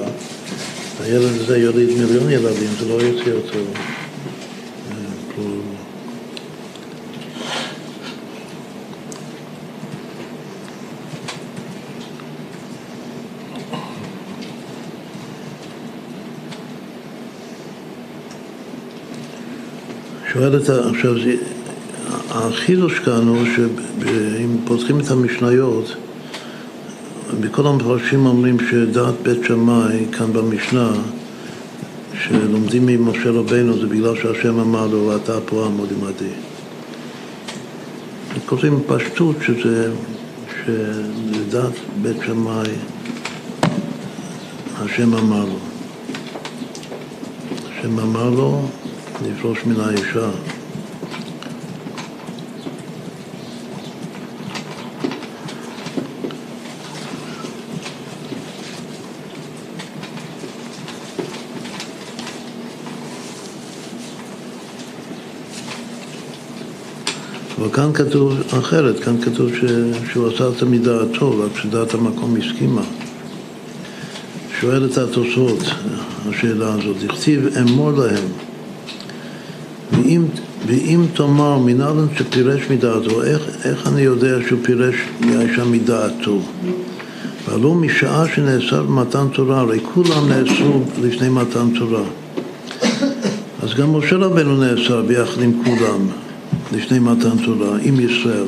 הילד הזה יוליד מיליון ילדים, זה לא יוציא אותו. שואלת, עכשיו, החידוש כאן הוא שאם פותחים את המשניות, בכל המפרשים אומרים שדעת בית שמאי, כאן במשנה, שלומדים ממשה רבנו זה בגלל שהשם אמר לו, ואתה פה עמוד עמדי. כותבים פשטות שזה, שלדעת בית שמאי, השם אמר לו. השם אמר לו לפרוש מן האישה. אבל כאן כתוב אחרת, כאן כתוב ש, שהוא עשה את זה מדעתו, רק שדעת המקום הסכימה. שואל את התוספות, השאלה הזאת, הכתיב אמור להם, ואם, ואם תאמר מנהלן שפירש מדעתו, איך, איך אני יודע שהוא פירש מהאישה מדעתו? והלא משעה שנאסר במתן תורה, הרי כולם נאסרו לפני מתן תורה. אז גם משה רבנו נאסר ביחד עם כולם לפני מתן תורה, עם ישראל.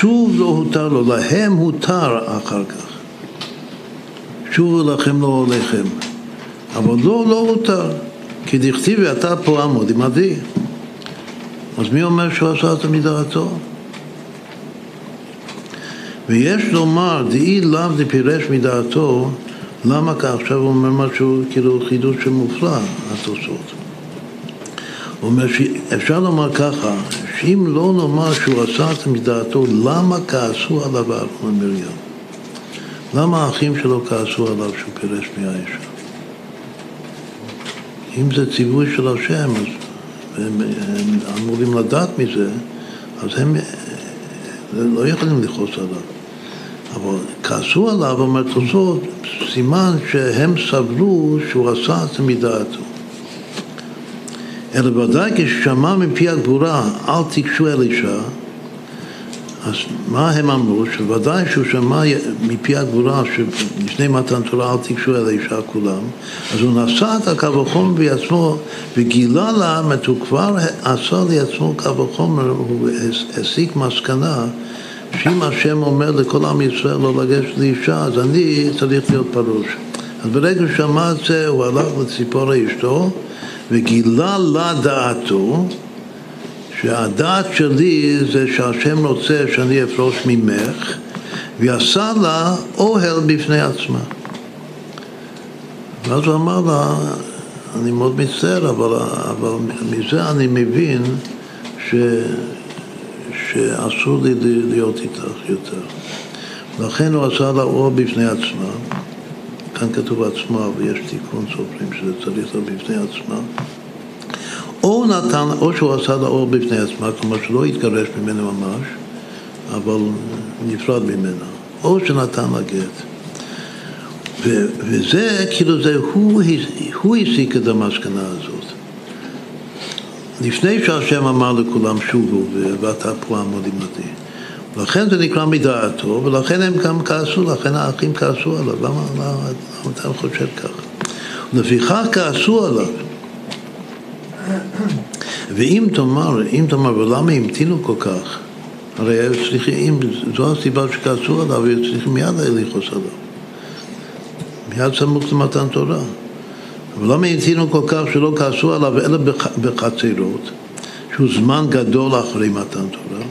שוב לא הותר לו, להם הותר אחר כך. שובו לכם לא עליכם. אבל לא, לא הותר. כי דכתיב ואתה פה עמוד עמדי. אז מי אומר שהוא עשה את מדעתו? ויש לומר, דאי לאו דפירש מדעתו, למה כך? עכשיו הוא אומר משהו, כאילו חידוש שמופלא, התוספות. הוא אומר שאפשר לומר ככה, שאם לא נאמר שהוא עשה את מדעתו, למה כעסו עליו אהרון ומרים? למה האחים שלו כעסו עליו שהוא פירש מהאישה? אם זה ציווי של השם, אז הם, הם אמורים לדעת מזה, אז הם לא יכולים לכעוס עליו. אבל כעסו עליו, אומר תוספות, סימן שהם סבלו שהוא עשה את מדעתו. אלא ודאי כששמע מפי הגבורה, אל תיגשו אל אישה, אז מה הם אמרו? שוודאי שהוא שמע מפי הגבורה שלפני מתן תורה אל תיגשו אל האישה כולם, אז הוא נשא את הקו החומר בעצמו וגילה לה, הוא כבר עשה לעצמו קו החומר, הוא הסיק מסקנה שאם השם אומר לכל עם ישראל לא לגשת לאישה, אז אני צריך להיות פרוש. אז ברגע שהוא שמע את זה, הוא הלך לציפורה אשתו וגילה לה דעתו שהדעת שלי זה שהשם רוצה שאני אפרוש ממך ועשה לה אוהל בפני עצמה. ואז הוא אמר לה, אני מאוד מצטער, אבל, אבל מזה אני מבין ש, שאסור לי להיות איתך יותר. לכן הוא עשה לה אור בפני עצמה. כאן כתוב עצמה, ויש תיקון סופרים שזה צריך להיות בפני עצמה. או נתן, או שהוא עשה לה אור בפני עצמה, כלומר שלא התגרש ממנו ממש, אבל נפרד ממנה, או שנתן לה גט. ו- וזה, כאילו זה, הוא, הוא הסיק את המסקנה הזאת. לפני שהשם אמר לכולם שובו ואתה פה עמוד עמדי. לכן זה נקרא מדעתו, ולכן הם גם כעסו, לכן האחים כעסו עליו. למה, למה, למה אתה חושב ככה? לפיכך כעסו עליו. ואם תאמר, אם תאמר, ולמה המתינו כל כך? הרי היו צריכים, זו הסיבה שכעסו עליו, היו צריכים מיד לכעוס עליו. מיד סמוך למתן תורה. אבל למה המתינו כל כך שלא כעסו עליו אלא בחצרות, שהוא זמן גדול אחרי מתן תורה?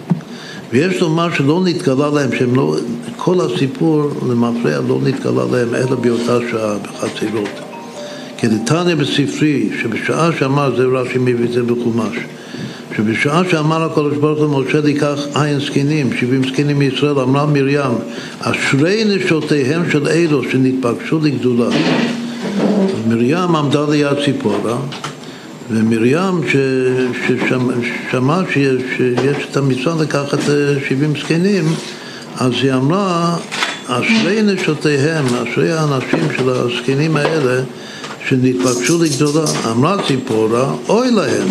ויש לומר שלא נתגלה להם, שהם לא, כל הסיפור למפרע לא נתגלה להם אלא באותה שעה בחצרות. כדתניא בספרי, שבשעה שאמר, זה רש"י מביא את זה בחומש, שבשעה שאמר הקדוש ברוך הוא למשה לקח עין זקנים, שבעים זקנים מישראל, אמרה מרים, אשרי נשותיהם של אלו שנתבקשו לגדולה. מרים עמדה ליד ציפורה, ומרים ששמעה שיש, שיש את המצווה לקחת שבעים זקנים, אז היא אמרה, אשרי נשותיהם, אשרי האנשים של הזקנים האלה שנתבקשו לגדולה, אמרה ציפורה, אוי להם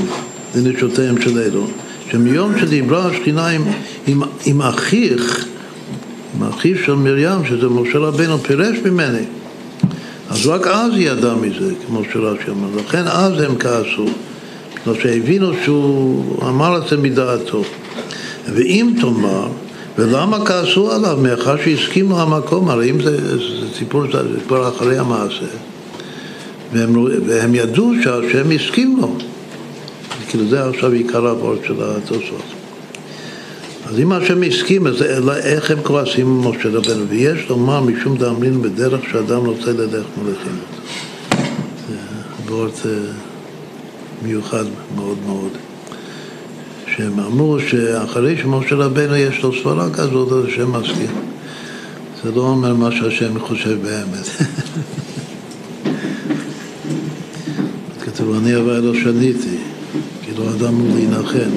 לנשותיהם של אלו, שמיום שדיברה השכינה עם, עם, עם אחיך, עם אחיו של מרים, שזה משה רבנו, פירש ממני. אז רק אז היא ידעה מזה, כמו שרש"י אמר. לכן אז הם כעסו, בגלל שהבינו שהוא אמר את זה מדעתו. ואם תאמר, ולמה כעסו עליו? מאחר שהסכימו למקום, הרי אם זה, זה סיפור, זה כבר אחרי המעשה. והם, והם ידעו שהשם הסכים לו. כאילו זה עכשיו עיקר הוורד של התוספות. אז אם השם הסכים, אז איך הם כועסים עם משה רבנו? ויש לומר משום דאמרין בדרך שאדם רוצה ללך מלכים. זה וורד אה, מיוחד מאוד מאוד. שהם אמרו שאחרי שמשה רבנו יש לו סברה כזאת, אז השם מסכים. זה לא אומר מה שהשם חושב באמת. (laughs) כתוב, אני אבל לא שניתי, כאילו אדם הוא להנחם,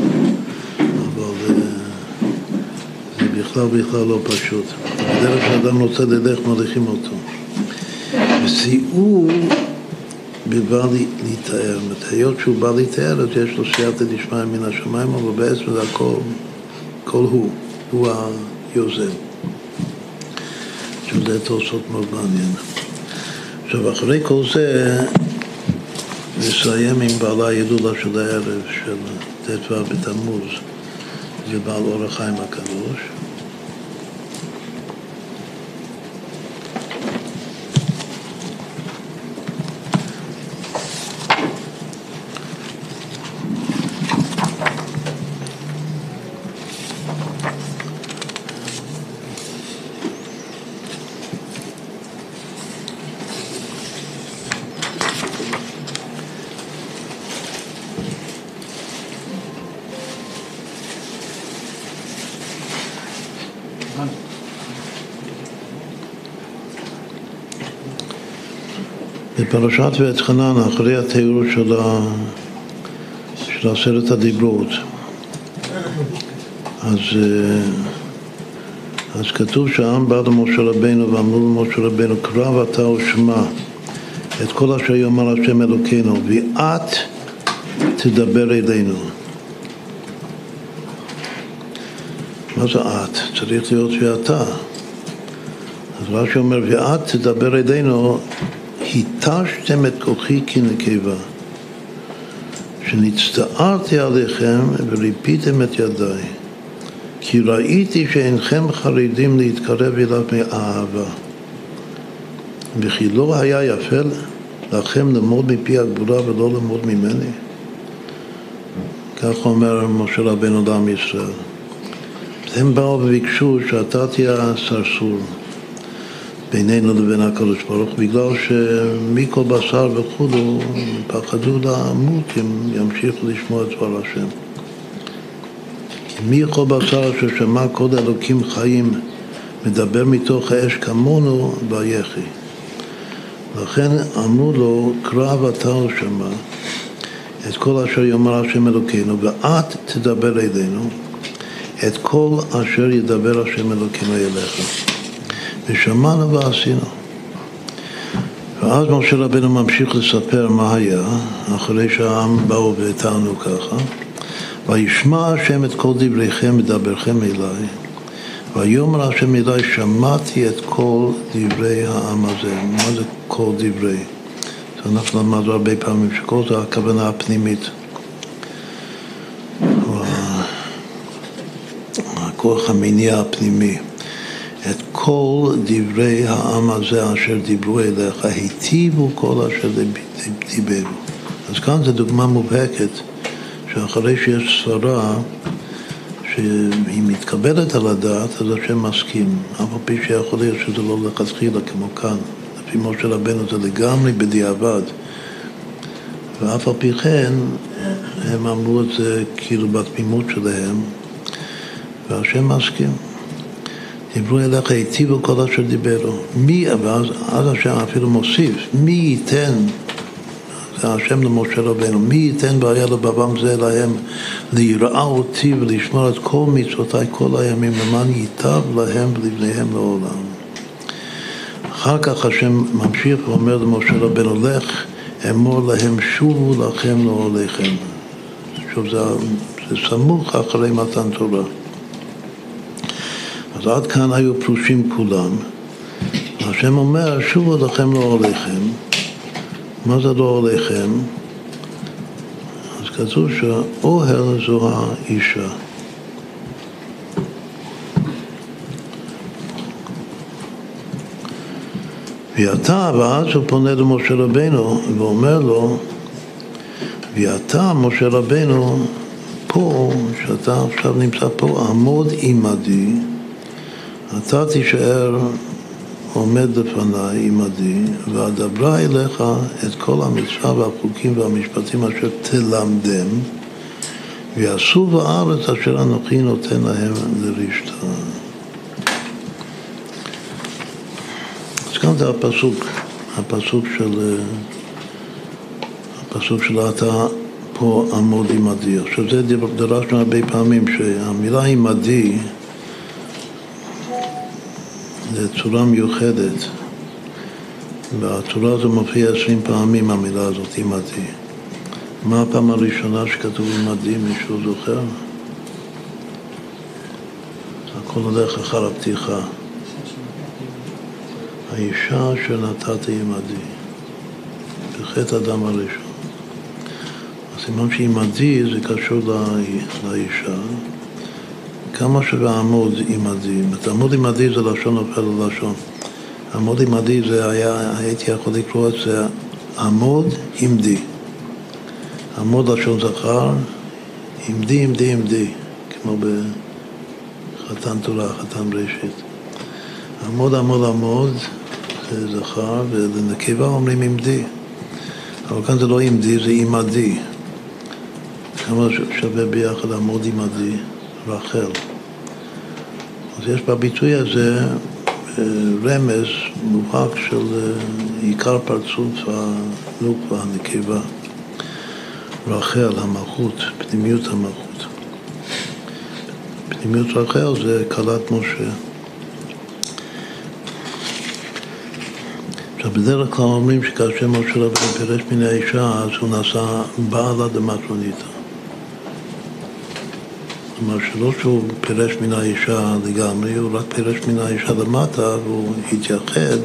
אבל זה, זה בכלל בכלל לא פשוט. בדרך שאדם רוצה ללך מוליכים אותו. וסייעו בבא להתאר, היות שהוא בא להתאר, אז יש לו סייעתא דשמיא מן השמיים, אבל בעצם זה הכל, הכל הוא, הוא היוזם. עכשיו זה תוספות מאוד מעניין. עכשיו אחרי כל זה נסיים עם בעלה ההילולה של הערב של ט"ו בתמוז, זה בעל אור החיים הקדוש. בפרשת ואת חנן, אחרי התיאור של, עשרת הדיברות, אז, אה, אז כתוב שהעם בא למשה רבנו ואמרו למשה רבנו קרב אתה ושמע את כל אשר יאמר השם אלוקינו ואת תדבר אלינו. מה זה את? צריך להיות ואתה. אז רש"י אומר, ואת תדבר אלינו, התשתם את כוחי כנקבה, שנצטערתי עליכם וריפיתם את ידיי, כי ראיתי שאינכם חרדים להתקרב אליו מאהבה, וכי לא היה יפה לכם ללמוד מפי הגבורה ולא ללמוד ממני? כך אומר משה רבנו לעם ישראל. הם באו וביקשו שאתה תהיה הסרסור בינינו לבין הקדוש ברוך בגלל שמכל בשר וכולו פחדו למות אם ימשיכו לשמוע את דבר השם. מי כל בשר ששמע כל אלוקים חיים מדבר מתוך האש כמונו ויחי. לכן אמרו לו קרב אתה לא שמע את כל אשר יאמר השם אלוקינו ואת תדבר אלינו את כל אשר ידבר השם אלוקינו אליך. ושמענו ועשינו. ואז משה רבנו ממשיך לספר מה היה, אחרי שהעם באו וטענו ככה. וישמע השם את כל דבריכם ודברכם אליי, ויאמר השם אליי, שמעתי את כל דברי העם הזה. מה זה כל דברי? אנחנו למדנו הרבה פעמים שכל זה הכוונה הפנימית. הכוח המניע הפנימי. את כל דברי העם הזה אשר דיברו אליך, היטיבו כל אשר דיברו. אז כאן זו דוגמה מובהקת שאחרי שיש סברה שהיא מתקבלת על הדעת, אז השם מסכים. אף על פי שיכול להיות שזה לא לכתחילה כמו כאן. לפי משה רבנו זה לגמרי בדיעבד. ואף על פי כן, הם אמרו את זה כאילו בתמימות שלהם, והשם מסכים. דיברו אליך, היטיבו כל אשר דיברו. מי, ואז אז השם אפילו מוסיף, מי ייתן, זה השם למשה רבנו, מי ייתן והיה לבבם זה להם ליראה אותי ולשמור את כל מצוותיי כל הימים, למען ייטב להם ולבניהם לעולם. אחר כך השם ממשיך ואומר למשה רבנו, לך אמור להם שובו לכם לעוליכם. שוב, זה, זה סמוך אחרי מתן תורה. אז עד כאן היו פרושים כולם. השם אומר, שובו לכם לא עליכם. מה זה לא עליכם? אז כתוב שהאוהל זו האישה. ואתה, ואז הוא פונה למשה רבנו ואומר לו, ואתה, משה רבנו, פה, שאתה עכשיו נמצא פה, עמוד עמדי אתה תישאר עומד לפניי עמדי, ואדברה אליך את כל המצווה והחוקים והמשפטים אשר תלמדם, ויעשו בארץ אשר אנוכי נותן להם לרשתה. אז כאן זה הפסוק, הפסוק של, הפסוק של אתה פה עמוד עמדי. עכשיו זה דרשנו הרבה פעמים, שהמילה עמדי צורה מיוחדת. והצורה הזו מופיעה עשרים פעמים, המילה הזאת, עימדי. מה הפעם הראשונה שכתוב עימדי, מישהו זוכר? הכל הולך אחר הפתיחה. האישה שנתת עימדי, בחטא הדם הראשון. הסימן שעימדי זה קשור לאישה. כמה שווה עמוד עימדי? עמוד עימדי זה לשון נופל ללשון. עמוד עימדי זה היה, הייתי יכול לקרוא את זה עמוד עמדי. עמוד לשון זכר, עמדי עמדי עמדי, כמו בחתן תורה, חתן בראשית. עמוד עמוד עמוד זה זכר, ולנקבה אומרים עמדי. אבל כאן זה לא עמדי, זה עמדי. כמה שווה ביחד עמוד עמדי? רחל. אז יש בביטוי הזה אה, רמז מובהק של אה, עיקר פרצוף הנוקבה, הנקבה. רחל, המלכות, פנימיות המלכות. פנימיות רחל זה כלת משה. עכשיו, בדרך כלל אומרים שכאשר משה רבינו פירש מן האישה, אז הוא נעשה בעלה דמטרוניתא. כלומר, שלא שהוא פירש מן האישה לגמרי, הוא רק פירש מן האישה למטה והוא התייחד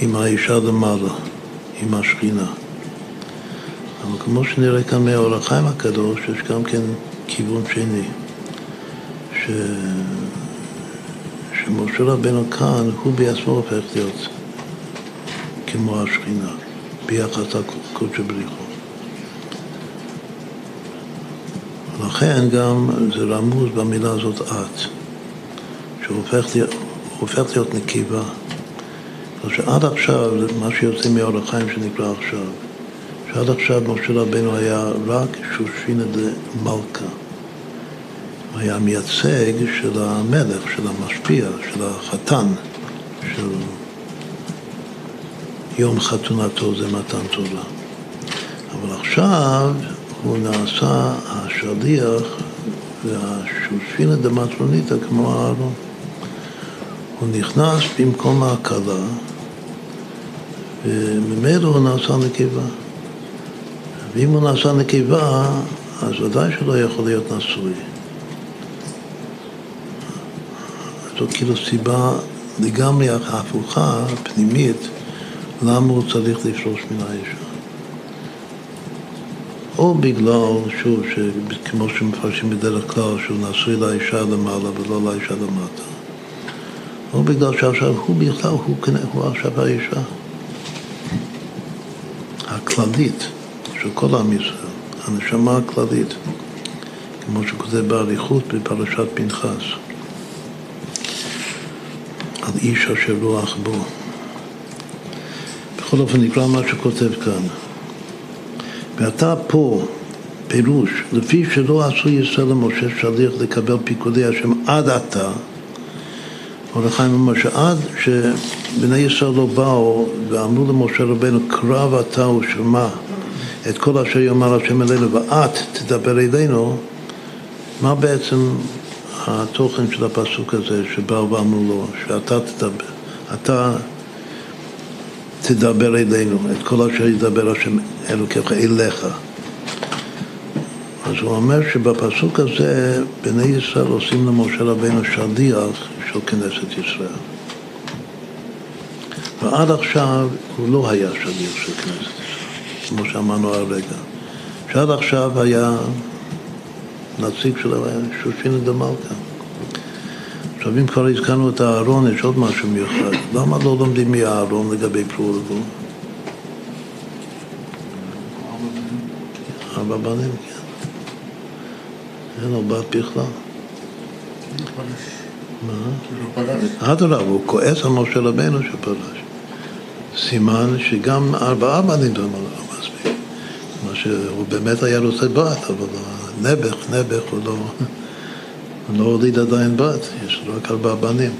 עם האישה למעלה, עם השכינה. אבל כמו שנראה כאן מאור החיים הקדוש, יש גם כן כיוון שני, ש... שמשה רבנו כאן, הוא בעצמו הופך להיות כמו השכינה, ביחס לקודש בריחו. לכן גם זה רמוז במילה הזאת את, שהוא הופך להיות, להיות נקבה. שעד עכשיו, מה שיוצא מאור החיים שנקרא עכשיו, שעד עכשיו משה רבנו היה רק שושבינה דמלכה. הוא היה מייצג של המלך, של המשפיע, של החתן, של יום חתונתו זה מתן תורה. אבל עכשיו הוא נעשה השליח והשושבינה דמטרוניתא כמו אהרון. הוא נכנס במקום ההקלה וממילא הוא נעשה נקבה. ואם הוא נעשה נקבה, אז ודאי שלא יכול להיות נשוי. זו כאילו סיבה לגמרי הפוכה, פנימית, למה הוא צריך לפרוש מן האישה. או בגלל, שוב, כמו שמפרשים בדרך כלל, שהוא נשוי לאישה למעלה ולא לאישה למטה. או בגלל שעכשיו הוא בכלל, הוא, הוא עכשיו האישה הכללית של כל עם ישראל, הנשמה הכללית, כמו שכותב באריכות בפרשת פנחס, על איש אשר רוח בו. בכל אופן נקרא מה שכותב כאן. ואתה פה, פירוש, לפי שלא עשו ישראל למשה שליח לקבל פיקודי השם עד עתה, החיים אומר שעד שבני ישראל לא באו ואמרו למשה רבנו קרב אתה ושמע את כל אשר יאמר השם אלינו ואת תדבר אלינו, מה בעצם התוכן של הפסוק הזה שבאו ואמרו לו שאתה תדבר, אתה תדבר אלינו, את כל אשר ידבר השם אלוקיך אליך. אז הוא אומר שבפסוק הזה בני ישראל עושים למשה רבינו שליח של כנסת ישראל. ועד עכשיו הוא לא היה שליח של כנסת ישראל, כמו שאמרנו הרגע. שעד עכשיו היה נציג של שושין דמלכה. עכשיו אם כבר הזכרנו את הארון, יש עוד משהו מיוחד. למה לא לומדים מהארון לגבי פרו ורבו? ארבע בנים, כן. אין לו בת בכלל. מה? אדרבה, הוא כועס על משה רבנו שפרש. סימן שגם ארבעה בנים לא מספיק. מה שהוא באמת היה רוצה בת, אבל נעבך, נעבך הוא לא... הוא לא הוליד עדיין בת, יש לו רק ארבעה בנים.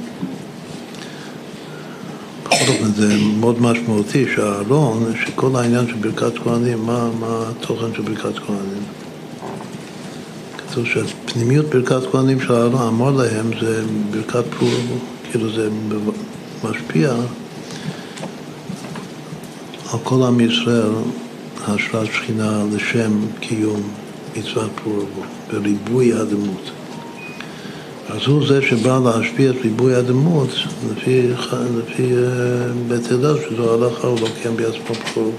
בכל אופן זה מאוד משמעותי שהארון, שכל העניין של ברכת כהנים, מה, מה התוכן של ברכת כהנים? כתוב שפנימיות ברכת כהנים של הארון אמר להם זה ברכת פור, כאילו זה משפיע על כל עם ישראל השראת שכינה לשם קיום מצוות פור וריבוי הדמות. אז הוא זה שבא להשפיע את ריבוי הדמות לפי, לפי אה, בית הלל, שזו הלכה, הוא לא קיים בעצמו בחור.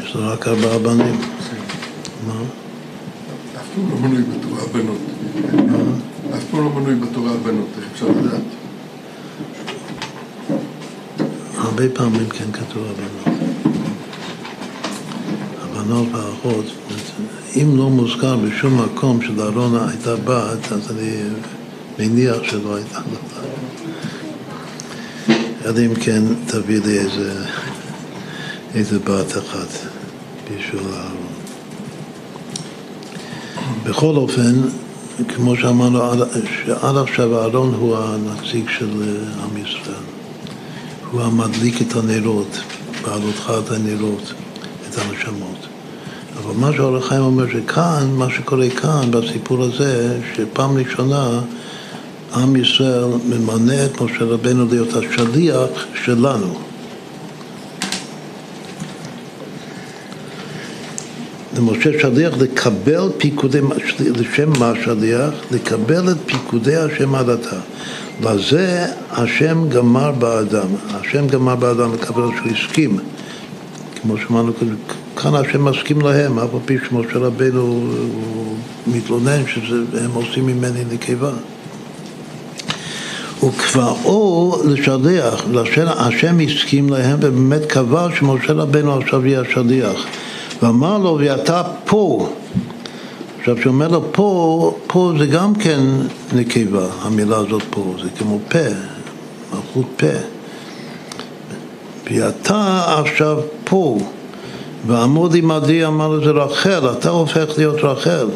יש לו רק ארבעה בנים. מה? אף פעם לא מנוי בתורה בנות. אף פעם לא מנוי בתורה בנות, איך אפשר לדעת? הרבה פעמים כן כתוב הבנות. הבנות והאחות, אם לא מוזכר בשום מקום שלארונה הייתה בת, אז אני מניח שלא הייתה בת. אלא אם כן תביא לי איזה, איזה בת אחת בשביל אהרון. בכל אופן, כמו שאמרנו, שעד עכשיו אהרון הוא הנציג של עם ישראל. הוא המדליק את הנרות, בעלותך את הנרות, את הנשמות. אבל מה שאור החיים אומר שכאן, מה שקורה כאן, בסיפור הזה, שפעם ראשונה עם ישראל ממנה את משה רבנו להיות השליח שלנו. למשה שליח לקבל פיקודי, לשם מה שליח? לקבל את פיקודי השם עד עתה. לזה השם גמר באדם. השם גמר באדם לקבל שהוא הסכים. כמו שאמרנו, כאן השם מסכים להם, אף על פי שמשה רבנו הוא מתלונן שהם עושים ממני נקבה. וכבאו לשליח, השם הסכים להם ובאמת קבע שמשה רבנו עכשיו יהיה השליח. ואמר לו, ואתה פה. עכשיו, כשאומר לו פה, פה זה גם כן נקבה, המילה הזאת פה, זה כמו פה, מלכות פה. ואתה עכשיו פה, ועמוד עמדי אמר לזה רחל, אתה הופך להיות רחל.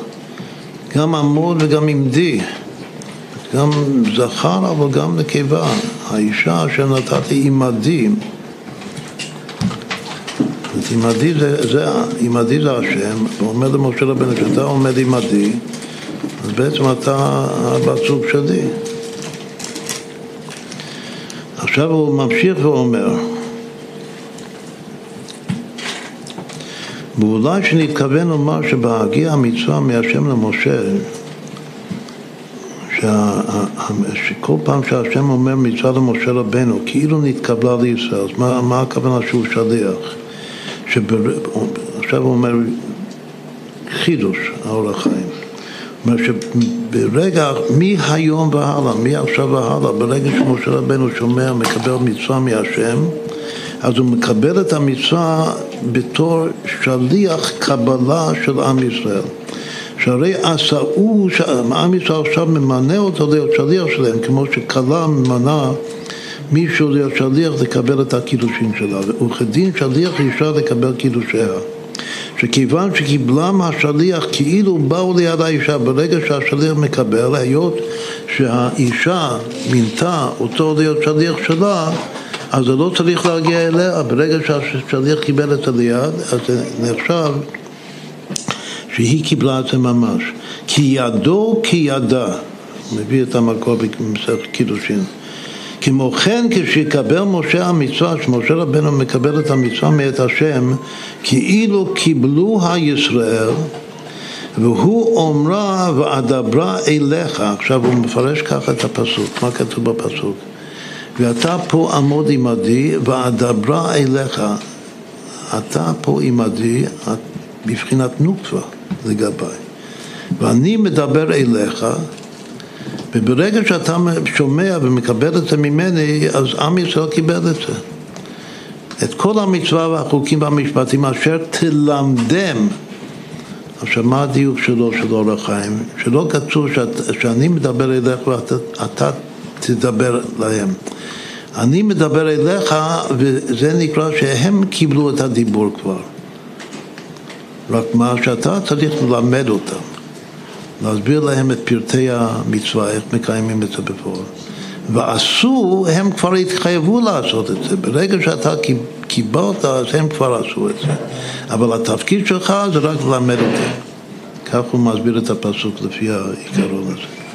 גם עמוד וגם עמדי, גם זכר אבל גם נקבה. האישה אשר נתתי עמדי עמדי זה, זה, עמדי זה השם, אומר למשה רבנו, כשאתה עומד עמדי, אז בעצם אתה הבת זוג שלי. עכשיו הוא ממשיך ואומר, ואולי שנתכוון לומר שבהגיע המצווה מהשם למשה, שה, שכל פעם שהשם אומר מצווה למשה רבנו, כאילו נתקבלה לישראל, אז מה, מה הכוונה שהוא שליח? שבר... עכשיו הוא אומר חידוש האור החיים. אומר שברגע, מהיום והלאה, מעכשיו והלאה, ברגע שמשה רבנו שומע, מקבל מצווה מהשם, אז הוא מקבל את המצווה בתור שליח קבלה של עם ישראל. שהרי עשאו, עם ישראל עכשיו ממנה אותו להיות שליח שלהם, כמו שכלה ממנה מישהו להיות שליח לקבל את הקידושים שלה, וכדין שליח אישה לקבל קידושיה. שכיוון שקיבלם השליח כאילו באו ליד האישה, ברגע שהשליח מקבל, היות שהאישה מינתה אותו להיות שליח שלה, אז זה לא צריך להגיע אליה, ברגע שהשליח קיבל את הליד, אז זה נחשב שהיא קיבלה את זה ממש. כי ידו כידה, מביא את המקור במסכת קידושין. כמו כן כשיקבל משה המצווה, שמשה רבנו מקבל את המצווה מאת השם, כאילו קיבלו הישראל, והוא אומרה ואדברה אליך, עכשיו הוא מפרש ככה את הפסוק, מה כתוב בפסוק? ואתה פה עמוד עמדי ואדברה אליך, אתה פה עמדי, בבחינת נוקבה לגביי, ואני מדבר אליך וברגע שאתה שומע ומקבל את זה ממני, אז עם ישראל קיבל את זה. את כל המצווה והחוקים והמשפטים אשר תלמדם. עכשיו, מה הדיוק שלו, של אור החיים? שלא כתוב שאת, שאני מדבר אליך ואתה תדבר להם. אני מדבר אליך, וזה נקרא שהם קיבלו את הדיבור כבר. רק מה שאתה צריך ללמד אותם. להסביר להם את פרטי המצווה, איך מקיימים את זה בפועל. ועשו, הם כבר התחייבו לעשות את זה. ברגע שאתה קיבלת, אז הם כבר עשו את זה. אבל התפקיד שלך זה רק ללמד אותם. כך הוא מסביר את הפסוק לפי העיקרון הזה.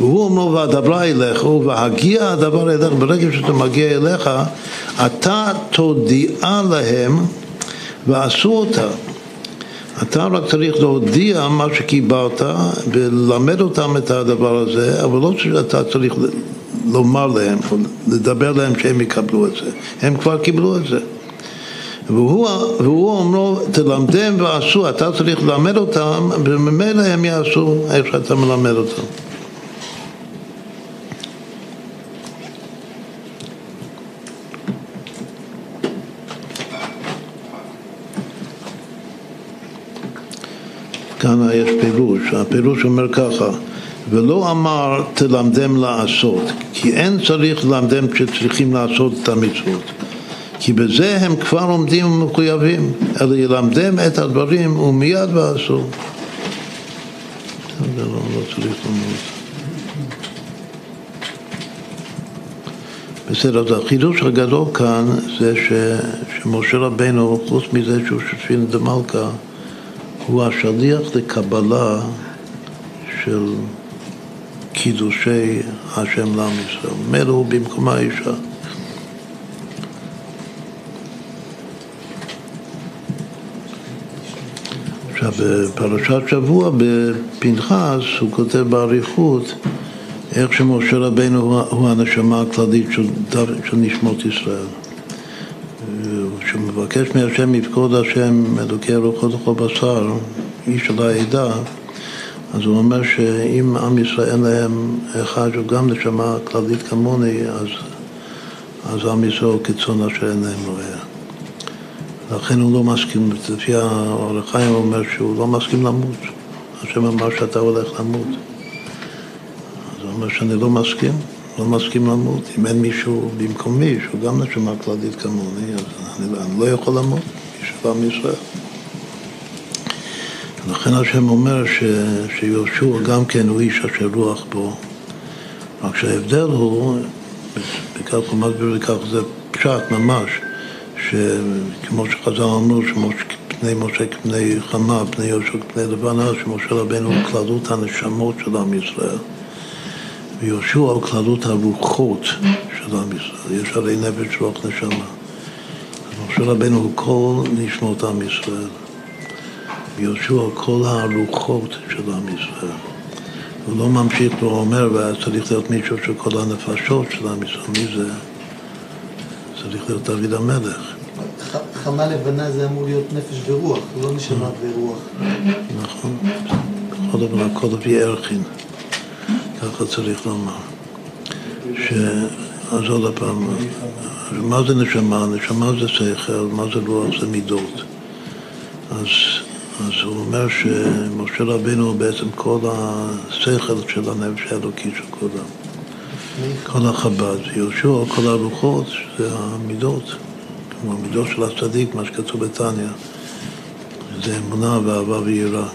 והוא אומר, והדברה אליך, והגיע הדבר אליך, ברגע שאתה מגיע אליך, אתה תודיע להם ועשו אותה. אתה רק צריך להודיע מה שקיבלת וללמד אותם את הדבר הזה, אבל לא שאתה צריך לומר להם, לדבר להם שהם יקבלו את זה. הם כבר קיבלו את זה. והוא, והוא אומר, תלמדם ועשו, אתה צריך ללמד אותם, וממילא הם יעשו איך שאתה מלמד אותם. כאן יש פירוש, הפירוש אומר ככה ולא אמר תלמדם לעשות כי אין צריך ללמדם שצריכים לעשות את המצוות. כי בזה הם כבר עומדים ומחויבים אלא ילמדם את הדברים ומיד ועשו לא, לא בסדר, אז החידוש הגדול כאן זה ש, שמשה רבנו, חוץ מזה שהוא שושבין דמלכה הוא השליח לקבלה של קידושי השם לעם ישראל. מילא הוא במקום האישה. עכשיו, בפרשת שבוע, בפנחס, הוא כותב באריכות איך שמשה רבנו הוא הנשמה הכללית של, של נשמות ישראל. מבקש מהשם יפקוד השם אלוקי רוחות לכל בשר, איש של העדה, אז הוא אומר שאם עם ישראל להם אחד שהוא גם נשמה כללית כמוני, אז, אז עם ישראל כצאן אשר אין להם רואה. לכן הוא לא מסכים, לפי האור החיים הוא אומר שהוא לא מסכים למות. השם אמר שאתה הולך למות. אז הוא אומר שאני לא מסכים, לא מסכים למות. אם אין מישהו במקומי שהוא גם נשמה כללית כמוני, אז אני, אני לא יכול למות, מישהו עם ישראל. לכן השם אומר ש, שיהושע גם כן הוא איש אשר רוח בו, רק שההבדל הוא, בכך הוא מסביר לכך זה פשט ממש, שכמו שחז"ל אמרו, שפני משה כפני חמה, פני יהושע כפני לבנה, שמשה רבנו הוא כללות הנשמות של עם ישראל. ויהושע הוא כללות הרוחות של עם ישראל. יש הרי נפש רוח נשמה. אז משה רבנו הוא כל נשמות עם ישראל. ויהושע כל הרוחות של עם ישראל. הוא לא ממשיך ואומר, והיה צריך להיות מישהו של כל הנפשות של עם ישראל. מי זה? צריך להיות דוד המלך. חמה לבנה זה אמור להיות נפש ורוח, לא נשמה ורוח. נכון. בכל דבר, הכל לפי ערכין. ככה צריך לומר. ש... אז עוד פעם, מה זה נשמה? נשמה זה שכל, מה זה רוח? זה מידות. אז, אז הוא אומר שמשה רבינו הוא בעצם כל השכל של הנפש האלוקי של כולם. כל החב"ד, יהושע, כל הרוחות, זה המידות, כמו המידות של הצדיק, מה שכתוב בתניא, זה אמונה ואהבה ויראה.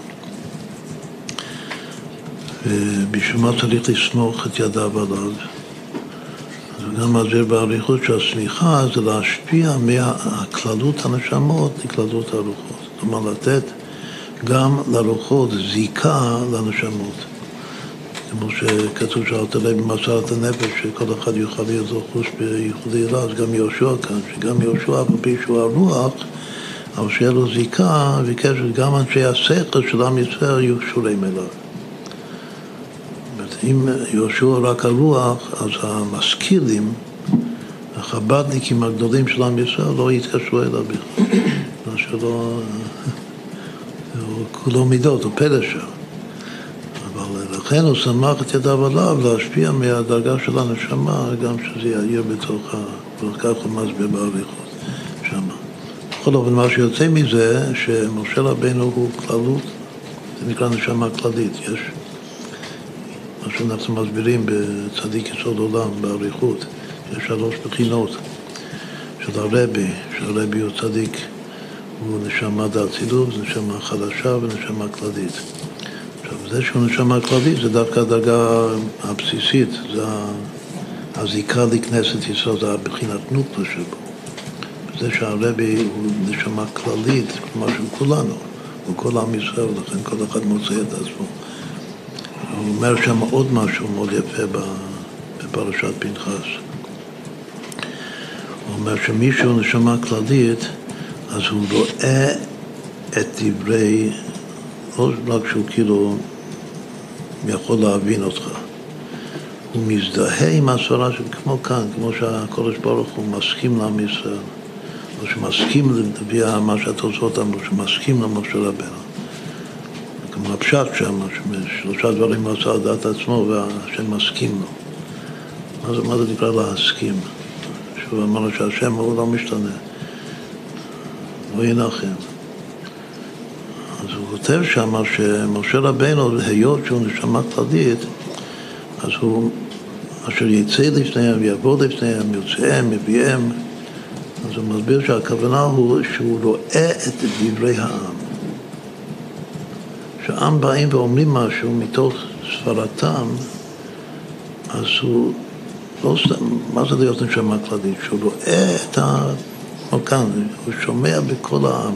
ובשביל מה צריך לסמוך את ידיו עליו? אז הוא גם מסביר באריכות שהסמיכה זה להשפיע מהכללות הנשמות לכללות הרוחות. כלומר, לתת גם לרוחות זיקה לנשמות. כמו שכתוב שאלת לב במסרת הנפש, שכל אחד יוכל להיות לחוש בייחודי אלה, אז גם יהושע כאן, שגם יהושע, על פי שהוא הרוח, אבל שיהיה לו זיקה וקשר, גם אנשי השכל של עם ישראל יהיו קשורים אליו. אם יהושע רק הרוח, אז המשכילים, החב"דניקים הגדולים של עם ישראל לא יתקשרו אליו בכלל. (coughs) מה שלא... הוא כולו מידות, הוא פלא שם. לכן הוא שמח את ידיו עליו להשפיע מהדרגה של הנשמה, גם שזה יאיר בתוך ה... וכך הוא מסביר באריכות שמה. בכל אופן, מה שיוצא מזה, שמשה רבנו הוא כללות, זה נקרא נשמה כללית. יש מה שאנחנו מסבירים בצדיק יסוד עולם, באריכות, יש שלוש בחינות של הרבי, שהרבי הוא צדיק, הוא נשמה דאצילות, נשמה חדשה ונשמה כללית. זה שהוא נשמה כללית זה דווקא הדרגה הבסיסית, זה הזיקה לכנסת ישראל, זה הבחינת נוקלה שבו. זה שהרבי הוא נשמה כללית, כמו של כולנו, הוא כל עם ישראל, לכן כל אחד מוצא את עצמו. הוא אומר שם עוד משהו מאוד יפה בפרשת פנחס. הוא אומר שמישהו נשמה כללית, אז הוא רואה את דברי, לא רק שהוא כאילו יכול להבין אותך. הוא מזדהה עם הסברה של כמו כאן, כמו שהקודש ברוך הוא מסכים לעם ישראל, או שמסכים לפי מה שהתוצאות אמרו, שמסכים למשה רבנו. הפשט שם, שלושה דברים עשה על דעת עצמו והשם מסכים לו. מה זה, מה זה נקרא להסכים? שהוא אמר שהשם הוא לא משתנה, לא ינחם. אז הוא כותב שם שמשה רבנו, היות שהוא נשמה כללית, אז הוא, אשר יצא לפניהם, יעבור לפניהם, יוצאיהם, יביאם, אז הוא מסביר שהכוונה הוא שהוא רואה את דברי העם. כשהעם באים ואומרים משהו מתוך סברתם, אז הוא לא סתם, מה זה להיות נשמה כללית? שהוא רואה את ה... כמו כאן, הוא שומע בכל העם.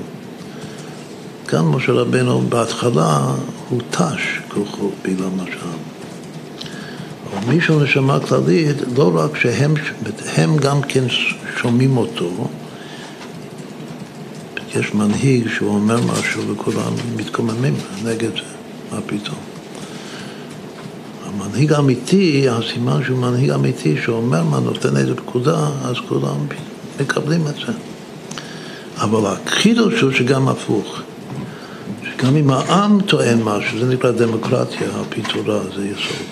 כאן משה רבנו בהתחלה הוא תש כוחו בגלל מה שם. אבל מי שהוא נשמה כללית, לא רק שהם הם גם כן שומעים אותו, יש מנהיג שהוא אומר משהו וכולם מתקוממים נגד זה, מה פתאום? המנהיג האמיתי, הסימן שהוא מנהיג אמיתי, שאומר מה נותן איזה פקודה, אז כולם מקבלים את זה. אבל החידוש הוא שגם הפוך. שגם אם העם טוען משהו, זה נקרא דמוקרטיה, על פי תורה, זה יסוד.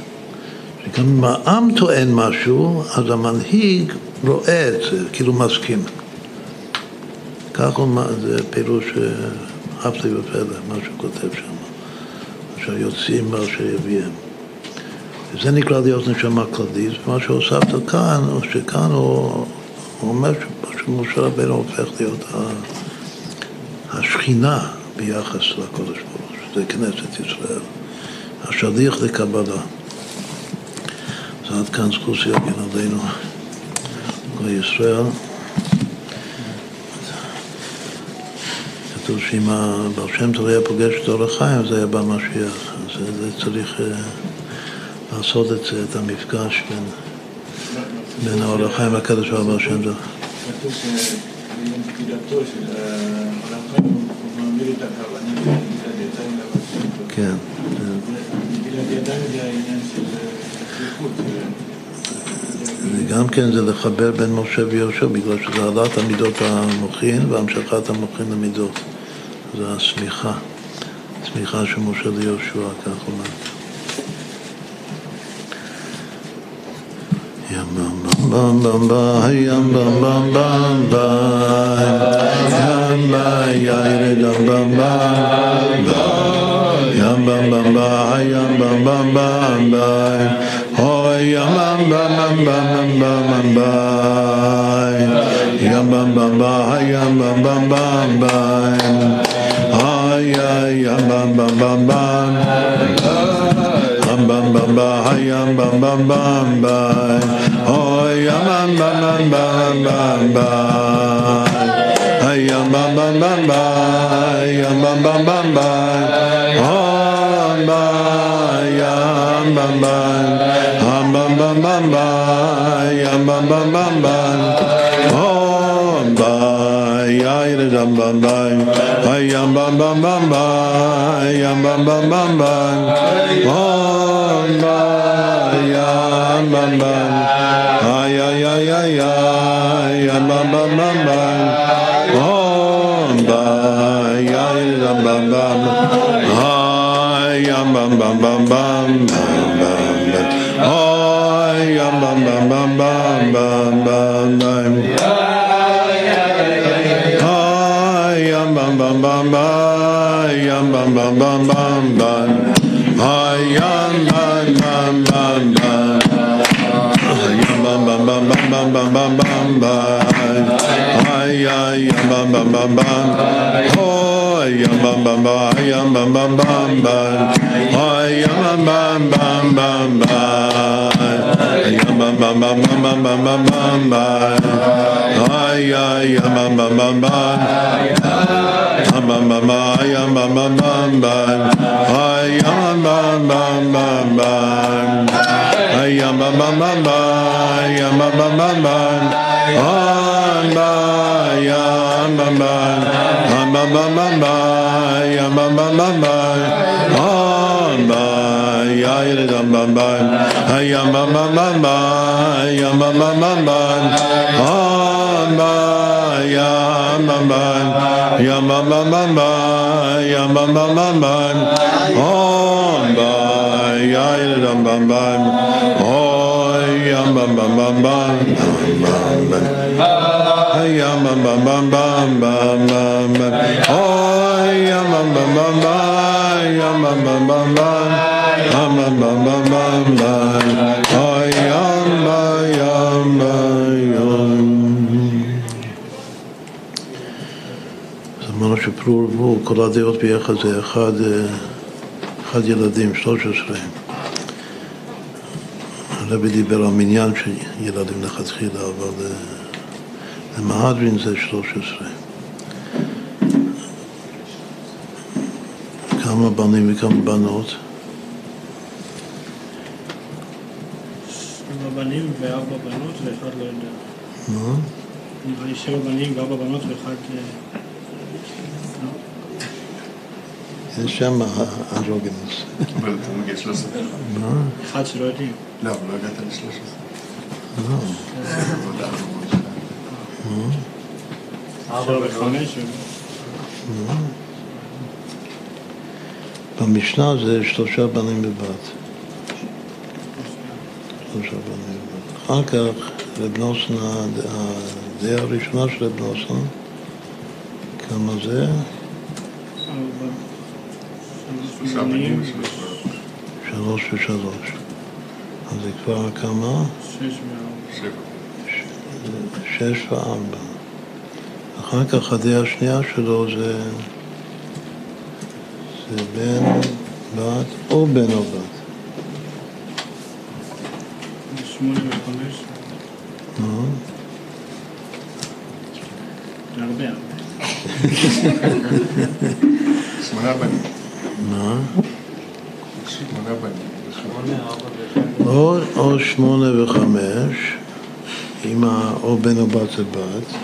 שגם אם העם טוען משהו, אז המנהיג רואה את זה, כאילו מסכים. הוא, זה פירוש הפלא ופלא, מה שהוא כותב שם. אשר יוצאים ואשר יביאם. וזה נקרא להיות נשמה כללית, ומה שהוספת כאן, שכאן הוא, הוא אומר שמשה רבנו הופך להיות השכינה ביחס לקודש ברוך הוא, שזה כנסת ישראל, השליח לקבלה. אז עד כאן זכות יגן עלינו, לישראל. כתוב שאם הבעל שם טוב היה פוגש את אור החיים, זה היה במשיח. אז זה צריך אה, לעשות את זה, את המפגש בין, בין האור החיים והקדוש ברוך הוא שם טוב. כתוב שביום פקידתו של אור החיים הוא מעמיד את הכוונה בגלל ידיים לבשם טוב. כן. בגלל ידיים זה העניין של שליחות. וגם כן זה לחבר בין משה ויהושע, בגלל שזה העלאת המידות המוחין והמשכת המוחין למידות. זה הסמיכה, סמיכה של משה ליהושע, כך אומר. ים בם בם בם בם ים בם בם בם בם ים בם ירד ים בם בם ים בם בם בם ים בם בם בם בם yam bam bam bam bam bam bam yam bam bam bam yam bam bam bam bam ay yam bam bam bam bam yam bam bam bam bam bam bam bam hoy yam bam bam bam bam bam ay yam bam bam bam bam bam bam bam bam oh bam bam bam bam bam bam bam, bam bam bam bam. Om ba ya ira dam bam bam, ay yam bam bam bam bam, yam bam bam bam bam. Om ba yam bam bam, ay ay ay ay ay, yam bam bam bam bam. Om ba ya ira dam bam bam, ay yam bam bam bam bam bam bam. Bam bam bam bam bam. Oh, bam bam bam bam. Yam bam bam bam bam bam bam bam bam bam. Ay ay yam bam bam bam bam. Oh, yam bam bam bam, yam bam bam bam bam. Ay yam bam bam bam bam. Bye dam bam bam. Ay yam bam bam bam yam bam bam bam bam. Yam bam bam. Yam bam bam bam bam, yam bam bam bam. Oh yam bam bam bam bam bam. Oh yam bam bam bam bam, bam bam אמרנו שפרו כל הדעות ביחד זה אחד, אה, אחד ילדים, 13. הרבי דיבר על מניין של ילדים לכתחילה, אבל אה, למהדרין זה 13. כמה בנים וכמה בנות? שבע בנים וארבע בנות ואחד לא יודע. נו, נראה לי שבע בנים וארבע בנות ואחד... אה, יש שם אנדרוגינוס. אבל אתה מגיע 13. מה? אחד שלא יודעים. לא, אבל לא הגעת ל-13. לא. עבודה הרבה שלך. ארבע בנות. וחמש. במשנה זה שלושה בנים בבת. שלושה בנים בבת. אחר כך רב נוסון, הדעה הראשונה של רב נוסון, כמה זה? שלוש ושלוש. אז זה כבר כמה? שש וארבע. אחר כך הדעה השנייה שלו זה, זה בן, בת או בן או בת. זה הרבה הרבה. שמונה בנים. מה? שמונה בנים. או, שמונה וחמש, עם ה, או בן או בת זה בת,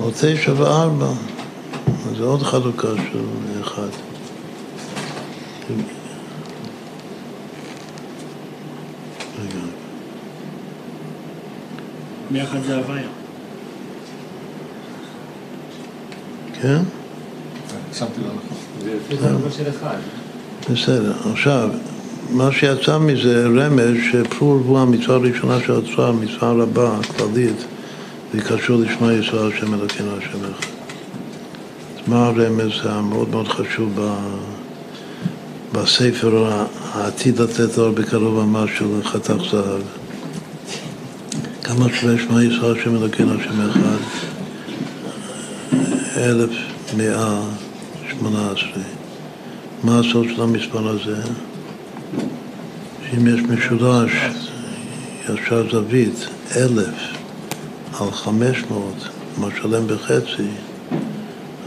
או תשע וארבע. אז זה עוד חלוקה של אחד. רגע, ביחד זה הוויה. כן? שמתי לא נכון. אחד. בסדר. עכשיו, מה שיצא מזה רמז שפרו ורבו המצווה הראשונה של הצוהר, מצווה רבה, כללית, והיא קשור לשמע ישראל השם אלוקינו השם אחד. אז מה הרמז המאוד מאוד חשוב. בספר העתיד לתת אור בקרוב ממש של חתך זהב? שווה שמע ישראל השם אלוקינו השם אחד? אלף מאה שמונה עשרה. מה הסוד של המספר הזה? שאם יש משולש ישר זווית, אלף על חמש מאות, משלם בחצי,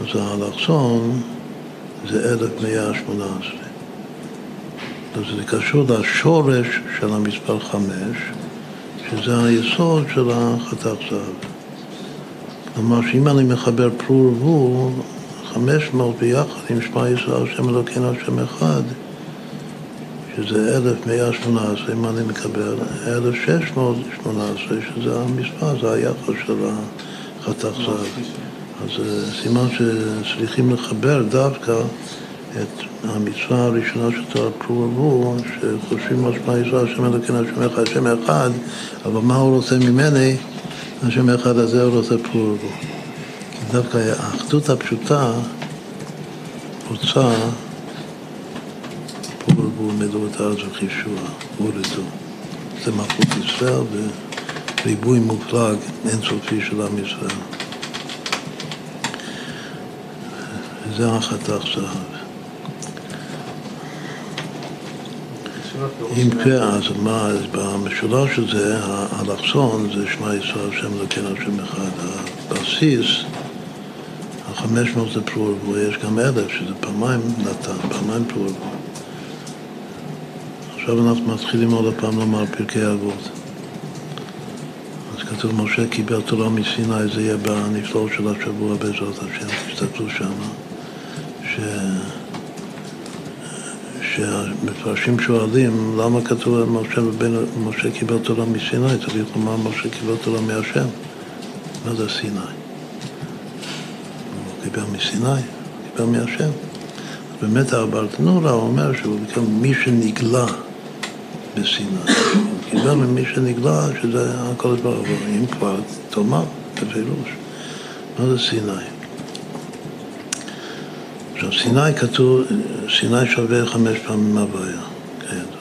אז האלכסון זה אלף מאה שמונה עשרה. אז זה קשור לשורש של המספר חמש, שזה היסוד של החתך זהב. כלומר, שאם אני מחבר פרו ורבו, חמש מאות ביחד עם שמע ישראל, השם אלוקינו, השם אחד, שזה אלף מאה שמונה עשרה, אם אני מקבל אלף שש מאות שמונה עשרה, שזה המספר, זה היחס של החתך זהב. אז אה, סימן שצריכים לחבר דווקא את המצווה הראשונה פרו ורבו, שחושבים על שמע ישראל, השם אלוקינו, השם אחד, השם אחד, אבל מה הוא רוצה ממני? השם אחד הזה הוא רוצה פרו ורבו. כי דווקא האחדות הפשוטה רוצה פרו מילאו את הארץ וחישוע, הורידו. זה מלכות ישראל וריבוי מופלג אינסופי של עם ישראל. וזה החתך זהב. אם כן, אז מה, אז במשולש הזה, האלכסון זה שמע ישראל, שם אלוקינו, שם אחד. הבסיס, החמש מאות זה פרו ורבו, יש גם אלף, שזה פעמיים נתן, פעמיים פרו ורבו. עכשיו אנחנו מתחילים עוד פעם לומר פרקי אבות. אז כתוב, משה קיבל תורה מסיני, זה יהיה בנפלאות של השבוע בעזרת השם, תסתכלו שמה, ש... שהמפרשים שואלים למה כתוב משה, בבין, משה קיבל תורה מסיני, צריך לומר משה קיבל תורה מהשם. מה זה סיני? הוא קיבל מסיני, הוא קיבל מהשם. באמת האברטנורה אומר שהוא קיבל מי שנגלה בסיני. הוא קיבל ממי שנגלה שזה הקודש ברוך הוא. אם כבר, תאמר בפירוש. מה זה סיני? עכשיו, סיני כתוב, סיני שווה חמש פעמים הוויה, כידוע.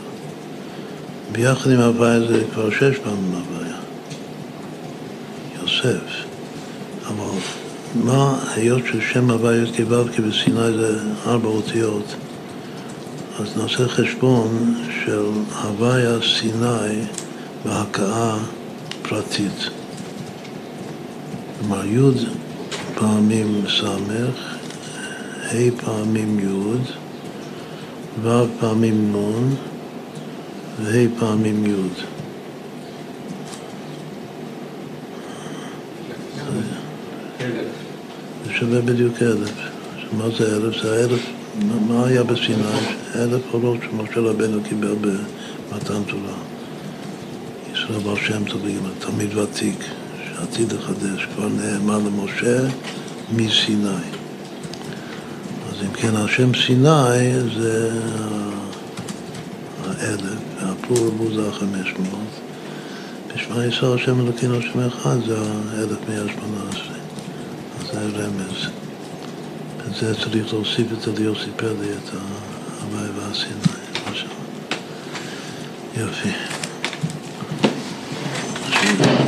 ביחד עם הוויה זה כבר שש פעמים הוויה. יוסף. אבל מה, היות ששם הוויה כו' כי בסיני זה ארבע אותיות, אז נעשה חשבון של הוויה סיני בהכאה פרטית. כלומר, י' פעמים סמך, ה' פעמים י', ו' פעמים נ', וה' פעמים י'. זה שווה בדיוק אלף. מה זה אלף? זה האלף מה היה בסיני? אלף עולות שמשה רבנו קיבל במתן תורה. ישראל בר שם טוב, תלמיד ותיק, שעתיד לחדש, כבר נאמר למשה מסיני. אז אם כן, השם סיני זה האלף, והפלור בו זה החמש מאות. בשמע ישראל השם אלוקינו השם אחד זה האלף מאה שמונה עשרה. אז זה רמז. את זה צריך להוסיף את זה ליוסי פלי, את ההוואי והסיני. יופי.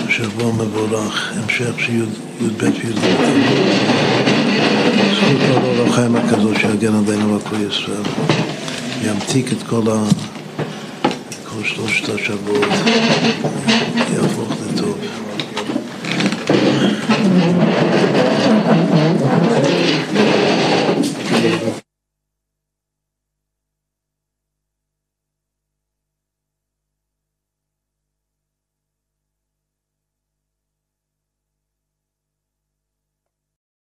שבוע מבורך, המשך של י"ב וי"ג. זכות כל אור החיים הקדוש שיגן עלינו ועל כל ישראל. ימתיק את כל ה... כל שלושת השבועות, יהפוך לטוב.